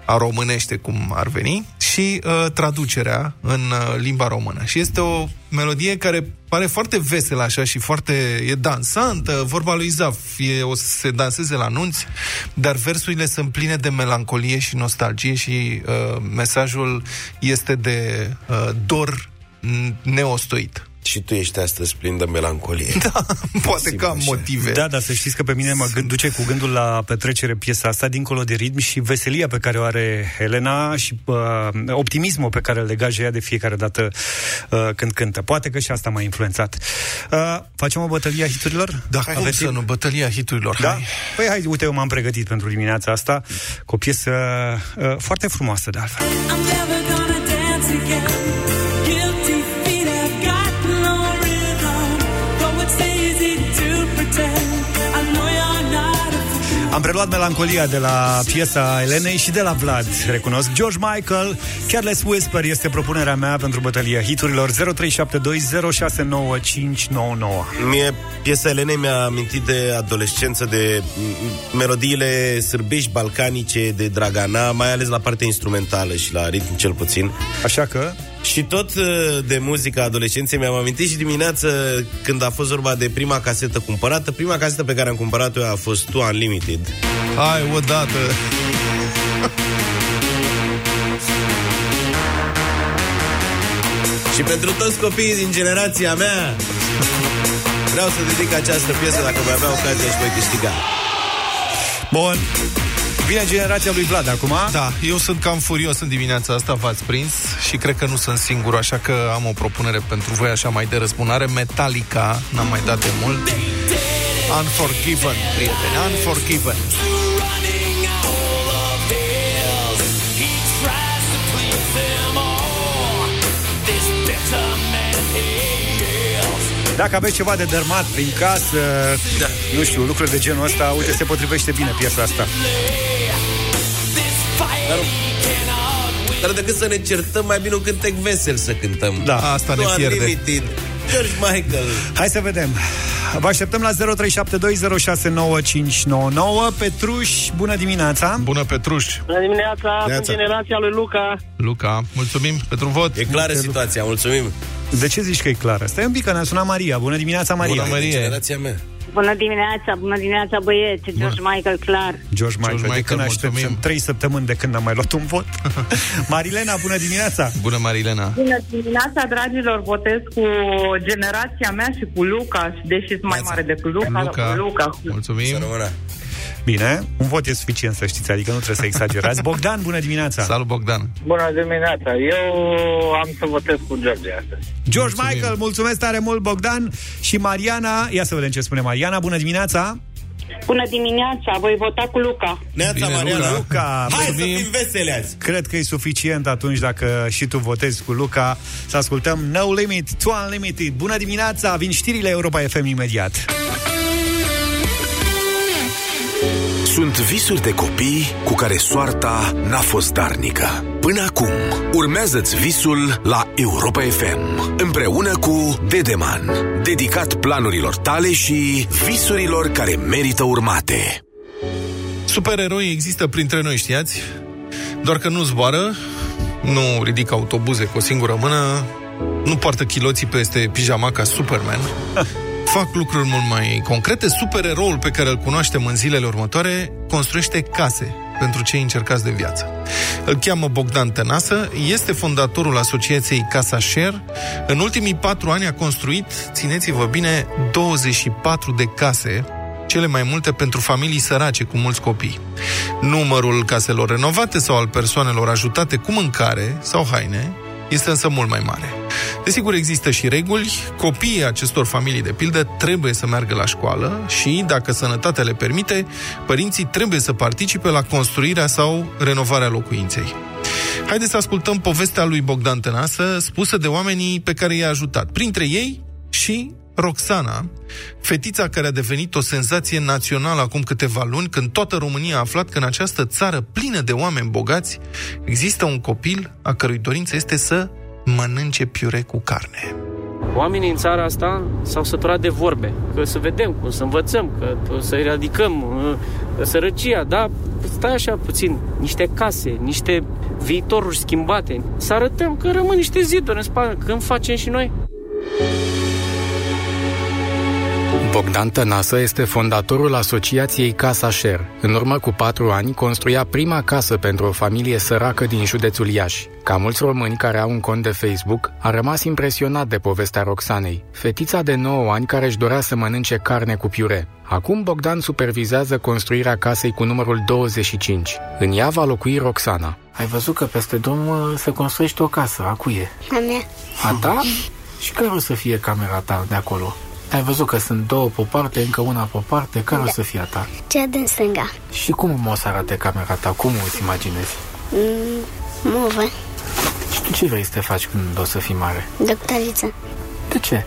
a românește cum ar veni, și uh, traducerea în uh, limba română. Și este o melodie care pare foarte veselă așa și foarte e dansantă, vorba lui Zaf, e, o să se danseze la nunți, dar versurile sunt pline de melancolie și nostalgie și uh, mesajul este de uh, dor neostoit. Și tu ești astăzi plin de melancolie. Da, poate că am motive. Da, dar să știți că pe mine mă gând, duce cu gândul la petrecere piesa asta, dincolo de ritm și veselia pe care o are Elena și uh, optimismul pe care îl degajă ea de fiecare dată uh, când cântă. Poate că și asta m-a influențat. Uh, facem o bătălie a hiturilor? Da, cum Aveți să timp? nu, bătălia hiturilor. Da? Hai. Păi hai, uite, eu m-am pregătit pentru dimineața asta cu o piesă uh, foarte frumoasă, de altfel. I'm never gonna dance again. Am preluat melancolia de la piesa Elenei și de la Vlad, recunosc. George Michael, Careless Whisper este propunerea mea pentru bătălia hiturilor 0372069599. Mie piesa Elenei mi-a amintit de adolescență, de m- melodiile sârbești balcanice, de Dragana, mai ales la partea instrumentală și la ritm cel puțin. Așa că? Și tot uh, de muzica adolescenței mi-am amintit și dimineață când a fost vorba de prima casetă cumpărată. Prima casetă pe care am cumpărat-o a fost Tu Unlimited. Hai, odată! Și pentru toți copiii din generația mea Vreau să dedic această piesă Dacă voi avea ocazia și voi câștiga Bun. Vine generația lui Vlad acum. Da, eu sunt cam furios în dimineața asta, v-ați prins și cred că nu sunt singur, așa că am o propunere pentru voi așa mai de răzbunare. Metallica, n-am mai dat de mult. Unforgiven, prieteni, Unforgiven. Dacă aveți ceva de dărmat prin casă, da. nu știu, lucruri de genul ăsta, uite, se potrivește bine piesa asta. Dar, dar decât să ne certăm, mai bine un cântec vesel să cântăm. Da, asta ne Nu pierde. Unlimited. George Michael. Hai să vedem. Vă așteptăm la 0372069599. Petruș, bună dimineața! Bună, Petruș! Bună dimineața, sunt generația lui Luca. Luca, mulțumim pentru vot. E clară situația, mulțumim. De ce zici că e clară? Stai un pic, că ne-a sunat Maria. Bună dimineața, Maria! Bună, Maria. Generația mea. Bună dimineața, bună dimineața băieți, George Michael, clar. George Michael, George de Michael, când așteptăm? mulțumim. Trei săptămâni de când am mai luat un vot. Marilena, bună dimineața! Bună, Marilena! Bună dimineața, dragilor, votez cu generația mea și cu Luca, și deși sunt mai mare decât Luca, Luca, cu Luca. mulțumim. Bine, un vot e suficient să știți, adică nu trebuie să exagerați. Bogdan, bună dimineața! Salut, Bogdan! Bună dimineața, eu am să votez cu George astăzi. George Michael, mulțumesc tare mult, Bogdan și Mariana. Ia să vedem ce spune Mariana. Bună dimineața! Bună dimineața, voi vota cu Luca. Neața, Bine, Mariana. Luca, Hai să mulțumim. fim vesele azi. Cred că e suficient atunci dacă și tu votezi cu Luca să ascultăm No Limit to Unlimited. Bună dimineața, vin știrile Europa FM imediat. Sunt visuri de copii cu care soarta n-a fost darnică. Până acum, urmează-ți visul la Europa FM, împreună cu Dedeman, dedicat planurilor tale și visurilor care merită urmate. Supereroi există printre noi, știați? Doar că nu zboară, nu ridică autobuze cu o singură mână, nu poartă chiloții peste pijama ca Superman, fac lucruri mult mai concrete. Supereroul pe care îl cunoaștem în zilele următoare construiește case pentru cei încercați de viață. Îl cheamă Bogdan Tănasă, este fondatorul asociației Casa Share. În ultimii patru ani a construit, țineți-vă bine, 24 de case cele mai multe pentru familii sărace cu mulți copii. Numărul caselor renovate sau al persoanelor ajutate cu mâncare sau haine este însă mult mai mare. Desigur, există și reguli. Copiii acestor familii, de pildă, trebuie să meargă la școală și, dacă sănătatea le permite, părinții trebuie să participe la construirea sau renovarea locuinței. Haideți să ascultăm povestea lui Bogdan Tănasă, spusă de oamenii pe care i-a ajutat. Printre ei și Roxana, fetița care a devenit o senzație națională acum câteva luni, când toată România a aflat că în această țară plină de oameni bogați există un copil a cărui dorință este să mănânce piure cu carne. Oamenii în țara asta s-au săturat de vorbe, că să vedem cum să învățăm, că să eradicăm uh, sărăcia, da? Stai așa puțin, niște case, niște viitoruri schimbate, să arătăm că rămân niște ziduri în spate, când facem și noi. Bogdan Tănasă este fondatorul asociației Casa Share. În urmă cu patru ani construia prima casă pentru o familie săracă din județul Iași. Ca mulți români care au un cont de Facebook, a rămas impresionat de povestea Roxanei, fetița de 9 ani care își dorea să mănânce carne cu piure. Acum Bogdan supervizează construirea casei cu numărul 25. În ea va locui Roxana. Ai văzut că peste drum uh, se construiește o casă, a cui e? A mea. A ta? Și care o să fie camera ta de acolo? Ai văzut că sunt două pe o parte, încă una pe o parte, care o să fie a ta? Cea din stânga. Și cum o să arate camera ta? Cum îți imaginezi? Mm, Movă. Și tu ce vrei să te faci când o să fii mare? Doctoriță. De ce?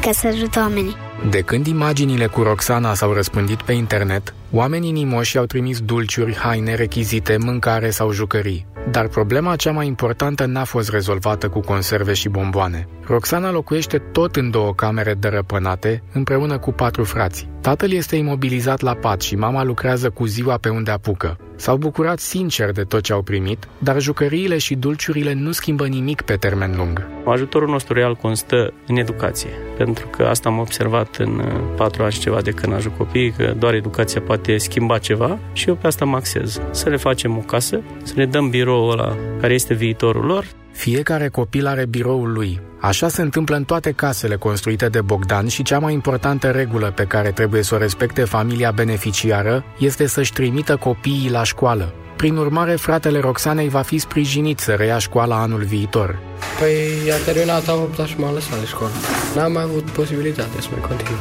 Ca să ajut oamenii. De când imaginile cu Roxana s-au răspândit pe internet, oamenii nimoși au trimis dulciuri, haine, rechizite, mâncare sau jucării. Dar problema cea mai importantă n-a fost rezolvată cu conserve și bomboane. Roxana locuiește tot în două camere dărăpânate, împreună cu patru frați. Tatăl este imobilizat la pat și mama lucrează cu ziua pe unde apucă. S-au bucurat sincer de tot ce au primit, dar jucăriile și dulciurile nu schimbă nimic pe termen lung. Ajutorul nostru real constă în educație, pentru că asta am observat în uh, patru ani și ceva de când ajut copiii, că doar educația poate schimba ceva și eu pe asta mă axez. Să le facem o casă, să le dăm biroul ăla care este viitorul lor, Fiecare copil are biroul lui. Așa se întâmplă în toate casele construite de Bogdan și cea mai importantă regulă pe care trebuie să o respecte familia beneficiară este să-și trimită copiii la școală. Prin urmare, fratele Roxanei va fi sprijinit să reia școala anul viitor. Păi a terminat a 8 și m-a lăsat de școală. N-am mai avut posibilitate să mai continui.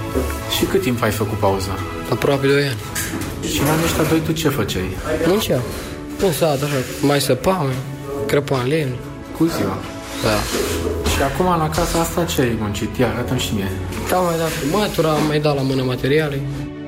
Și cât timp ai făcut pauză? Aproape 2 ani. Și în anii ăștia doi tu ce făceai? Munceam. În sat, așa, mai săpam, crăpam lemn. Cu ziua? Da. Și acum la casa asta ce ai muncit? Ia, arată și mie. Da, am mai dat cu mătura, am mai dat la mână materiale.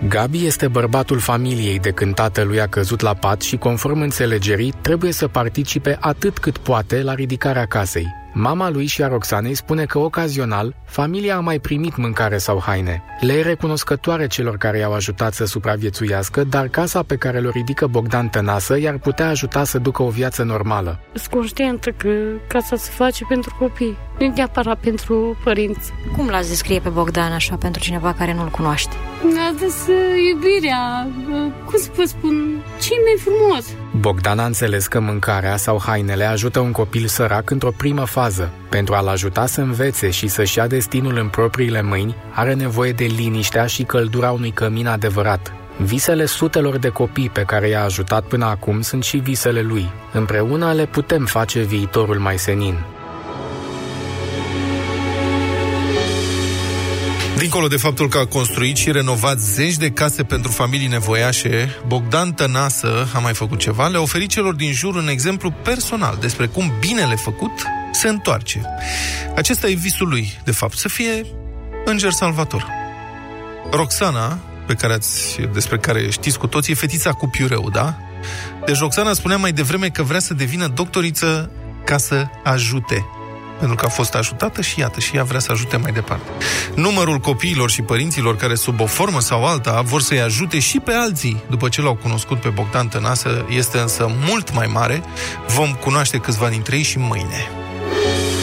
Gabi este bărbatul familiei de când tatălui a căzut la pat și, conform înțelegerii, trebuie să participe atât cât poate la ridicarea casei. Mama lui și a Roxanei spune că ocazional familia a mai primit mâncare sau haine. Le e recunoscătoare celor care i-au ajutat să supraviețuiască, dar casa pe care le ridică Bogdan Tănasă i-ar putea ajuta să ducă o viață normală. Sunt conștientă că casa se face pentru copii, nu neapărat pentru părinți. Cum l-ați descrie pe Bogdan așa pentru cineva care nu-l cunoaște? Mi-a dus uh, iubirea, uh, cum să vă spun, ce mai frumos. Bogdan a înțeles că mâncarea sau hainele ajută un copil sărac într-o primă fază. Pentru a-l ajuta să învețe și să-și ia destinul în propriile mâini, are nevoie de liniștea și căldura unui cămin adevărat. Visele sutelor de copii pe care i-a ajutat până acum sunt și visele lui. Împreună le putem face viitorul mai senin. Dincolo de faptul că a construit și renovat zeci de case pentru familii nevoiașe, Bogdan Tănasă a mai făcut ceva, le-a oferit celor din jur un exemplu personal despre cum binele făcut se întoarce. Acesta e visul lui, de fapt, să fie înger salvator. Roxana, pe care ați, despre care știți cu toții, e fetița cu piureu, da? Deci Roxana spunea mai devreme că vrea să devină doctoriță ca să ajute pentru că a fost ajutată și iată, și ea vrea să ajute mai departe. Numărul copiilor și părinților care sub o formă sau alta vor să-i ajute și pe alții după ce l-au cunoscut pe Bogdan Tănasă este însă mult mai mare. Vom cunoaște câțiva dintre ei și mâine.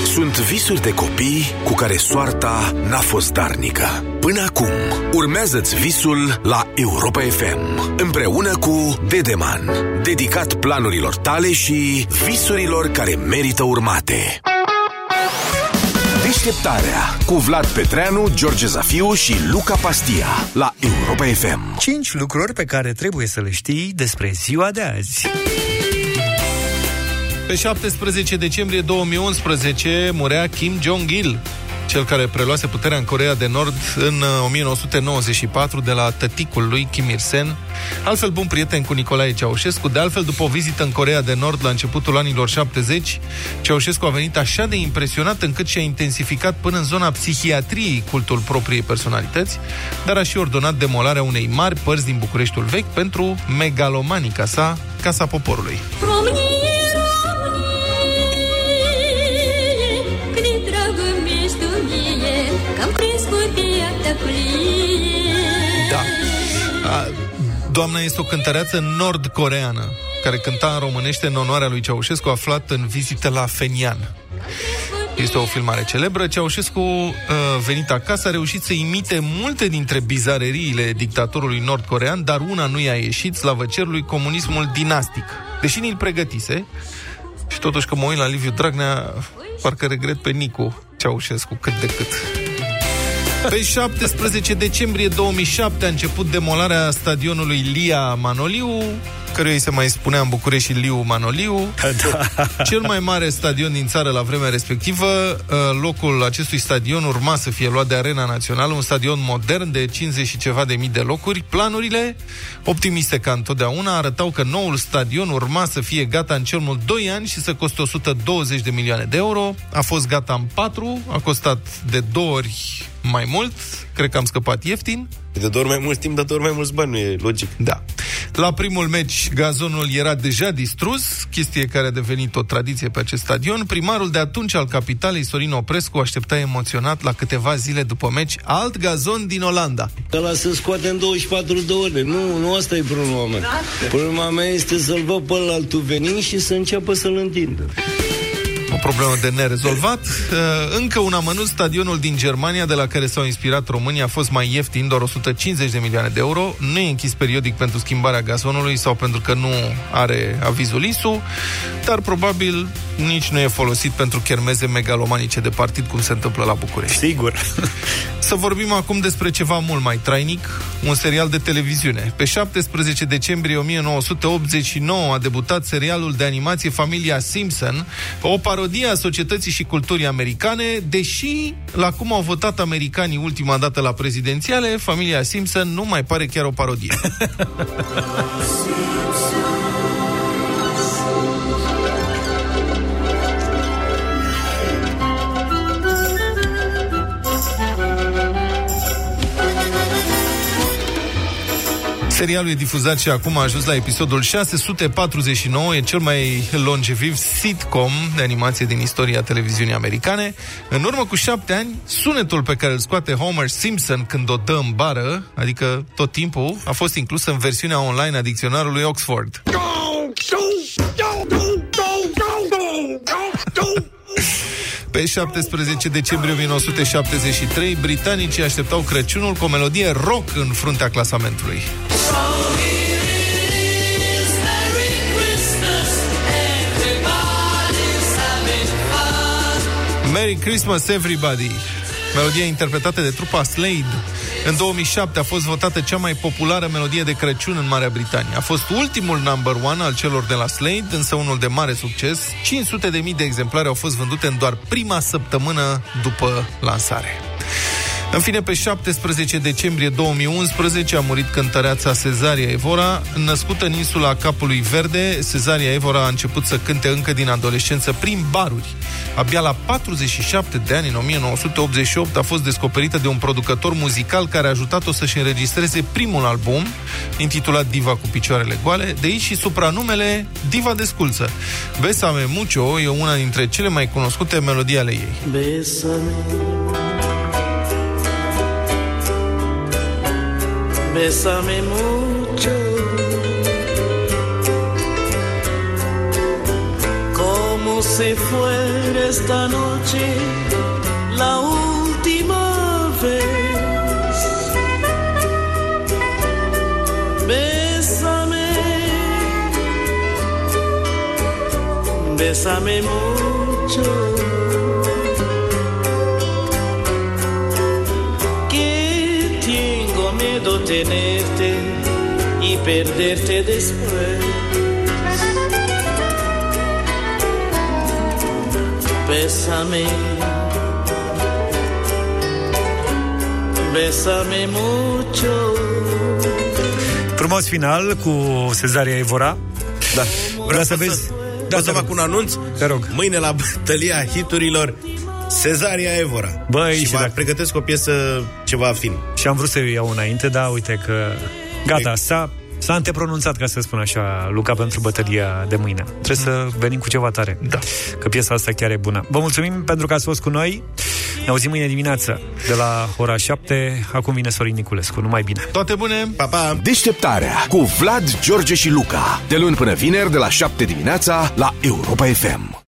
Sunt visuri de copii cu care soarta n-a fost darnică. Până acum, urmează-ți visul la Europa FM, împreună cu Dedeman, dedicat planurilor tale și visurilor care merită urmate. Deșteptarea cu Vlad Petreanu, George Zafiu și Luca Pastia la Europa FM. 5 lucruri pe care trebuie să le știi despre ziua de azi. Pe 17 decembrie 2011 murea Kim Jong-il, cel care preluase puterea în Corea de Nord în uh, 1994 de la tăticul lui Kim Il-sen, altfel bun prieten cu Nicolae Ceaușescu. De altfel, după o vizită în Corea de Nord la începutul anilor 70, Ceaușescu a venit așa de impresionat încât și-a intensificat până în zona psihiatriei cultul propriei personalități, dar a și ordonat demolarea unei mari părți din Bucureștiul vechi pentru megalomanica sa, Casa Poporului. Românie, doamna este o cântăreață nord-coreană care cânta în românește în onoarea lui Ceaușescu aflat în vizită la Fenian. Este o filmare celebră. Ceaușescu, uh, venit acasă, a reușit să imite multe dintre bizareriile dictatorului nord-corean, dar una nu i-a ieșit, slavă cerului, comunismul dinastic. Deși ni-l pregătise, și totuși că mă uit la Liviu Dragnea, parcă regret pe Nicu Ceaușescu cât de cât. Pe 17 decembrie 2007 a început demolarea stadionului Lia Manoliu, căruia îi se mai spunea în București și Liu Manoliu. Da. Cel mai mare stadion din țară la vremea respectivă. Uh, Locul acestui stadion urma să fie luat de Arena Națională, un stadion modern de 50 și ceva de mii de locuri. Planurile, optimiste ca întotdeauna, arătau că noul stadion urma să fie gata în cel mult 2 ani și să coste 120 de milioane de euro. A fost gata în 4, a costat de două ori mai mult, cred că am scăpat ieftin. De două ori mai mult timp, de două ori mai mulți bani, nu e logic. Da. La primul meci, gazonul era deja distrus, chestie care a devenit o tradiție pe acest stadion. Primarul de atunci al capitalei, Sorin Oprescu, aștepta emoționat la câteva zile după meci alt gazon din Olanda. Ăla se scoate în 24 de ore. Nu, nu asta e problema mea. Problema mea este să-l văd pe ăla altul venind și să înceapă să-l întindă. Problemă de nerezolvat. Uh, Încă un amănunt, stadionul din Germania, de la care s-au inspirat România, a fost mai ieftin, doar 150 de milioane de euro. Nu e închis periodic pentru schimbarea gazonului sau pentru că nu are avizul ISU, dar probabil nici nu e folosit pentru chermeze megalomanice de partid, cum se întâmplă la București. Sigur. Să vorbim acum despre ceva mult mai trainic, un serial de televiziune. Pe 17 decembrie 1989 a debutat serialul de animație Familia Simpson, o parodie a societății și culturii americane, deși, la cum au votat americanii ultima dată la prezidențiale, Familia Simpson nu mai pare chiar o parodie. Serialul e difuzat și acum a ajuns la episodul 649, e cel mai longeviv sitcom de animație din istoria televiziunii americane. În urmă cu șapte ani, sunetul pe care îl scoate Homer Simpson când o dă în bară, adică tot timpul, a fost inclus în versiunea online a dicționarului Oxford. Pe 17 decembrie 1973, britanicii așteptau Crăciunul cu o melodie rock în fruntea clasamentului. Merry Christmas Everybody Melodia interpretată de trupa Slade În 2007 a fost votată cea mai populară melodie de Crăciun în Marea Britanie. A fost ultimul number one al celor de la Slade Însă unul de mare succes. 500 de mii de exemplare au fost vândute în doar prima săptămână după lansare în fine, pe 17 decembrie 2011 a murit cântăreața Cezaria Evora. Născută în insula Capului Verde, Cezaria Evora a început să cânte încă din adolescență prin baruri. Abia la 47 de ani, în 1988, a fost descoperită de un producător muzical care a ajutat-o să-și înregistreze primul album, intitulat Diva cu picioarele goale, de aici și supranumele Diva Desculță. Besame Mucho e una dintre cele mai cunoscute melodii ale ei. Bésame. Bésame mucho. Como si fuera esta noche la última vez. Bésame. Bésame mucho. Tenerte y perderte después. Bésame, bésame mucho. Frumos final cu Cezaria Evora. Da. Vreau să vezi... Da, să fac un anunț. Te rog. Mâine la bătălia hiturilor Cezaria Evora. Băi, și și vă dacă- pregătesc o piesă ceva fin. Și am vrut să iau înainte, dar uite că gata, s-a, s-a antepronunțat, ca să spun așa, Luca, pentru bătălia de mâine. Trebuie să venim cu ceva tare. Da. Că piesa asta chiar e bună. Vă mulțumim pentru că ați fost cu noi. Ne auzim mâine dimineață de la ora 7. Acum vine Sorin Niculescu. Numai bine. Toate bune! Pa, pa! Deșteptarea cu Vlad, George și Luca. De luni până vineri, de la 7 dimineața, la Europa FM.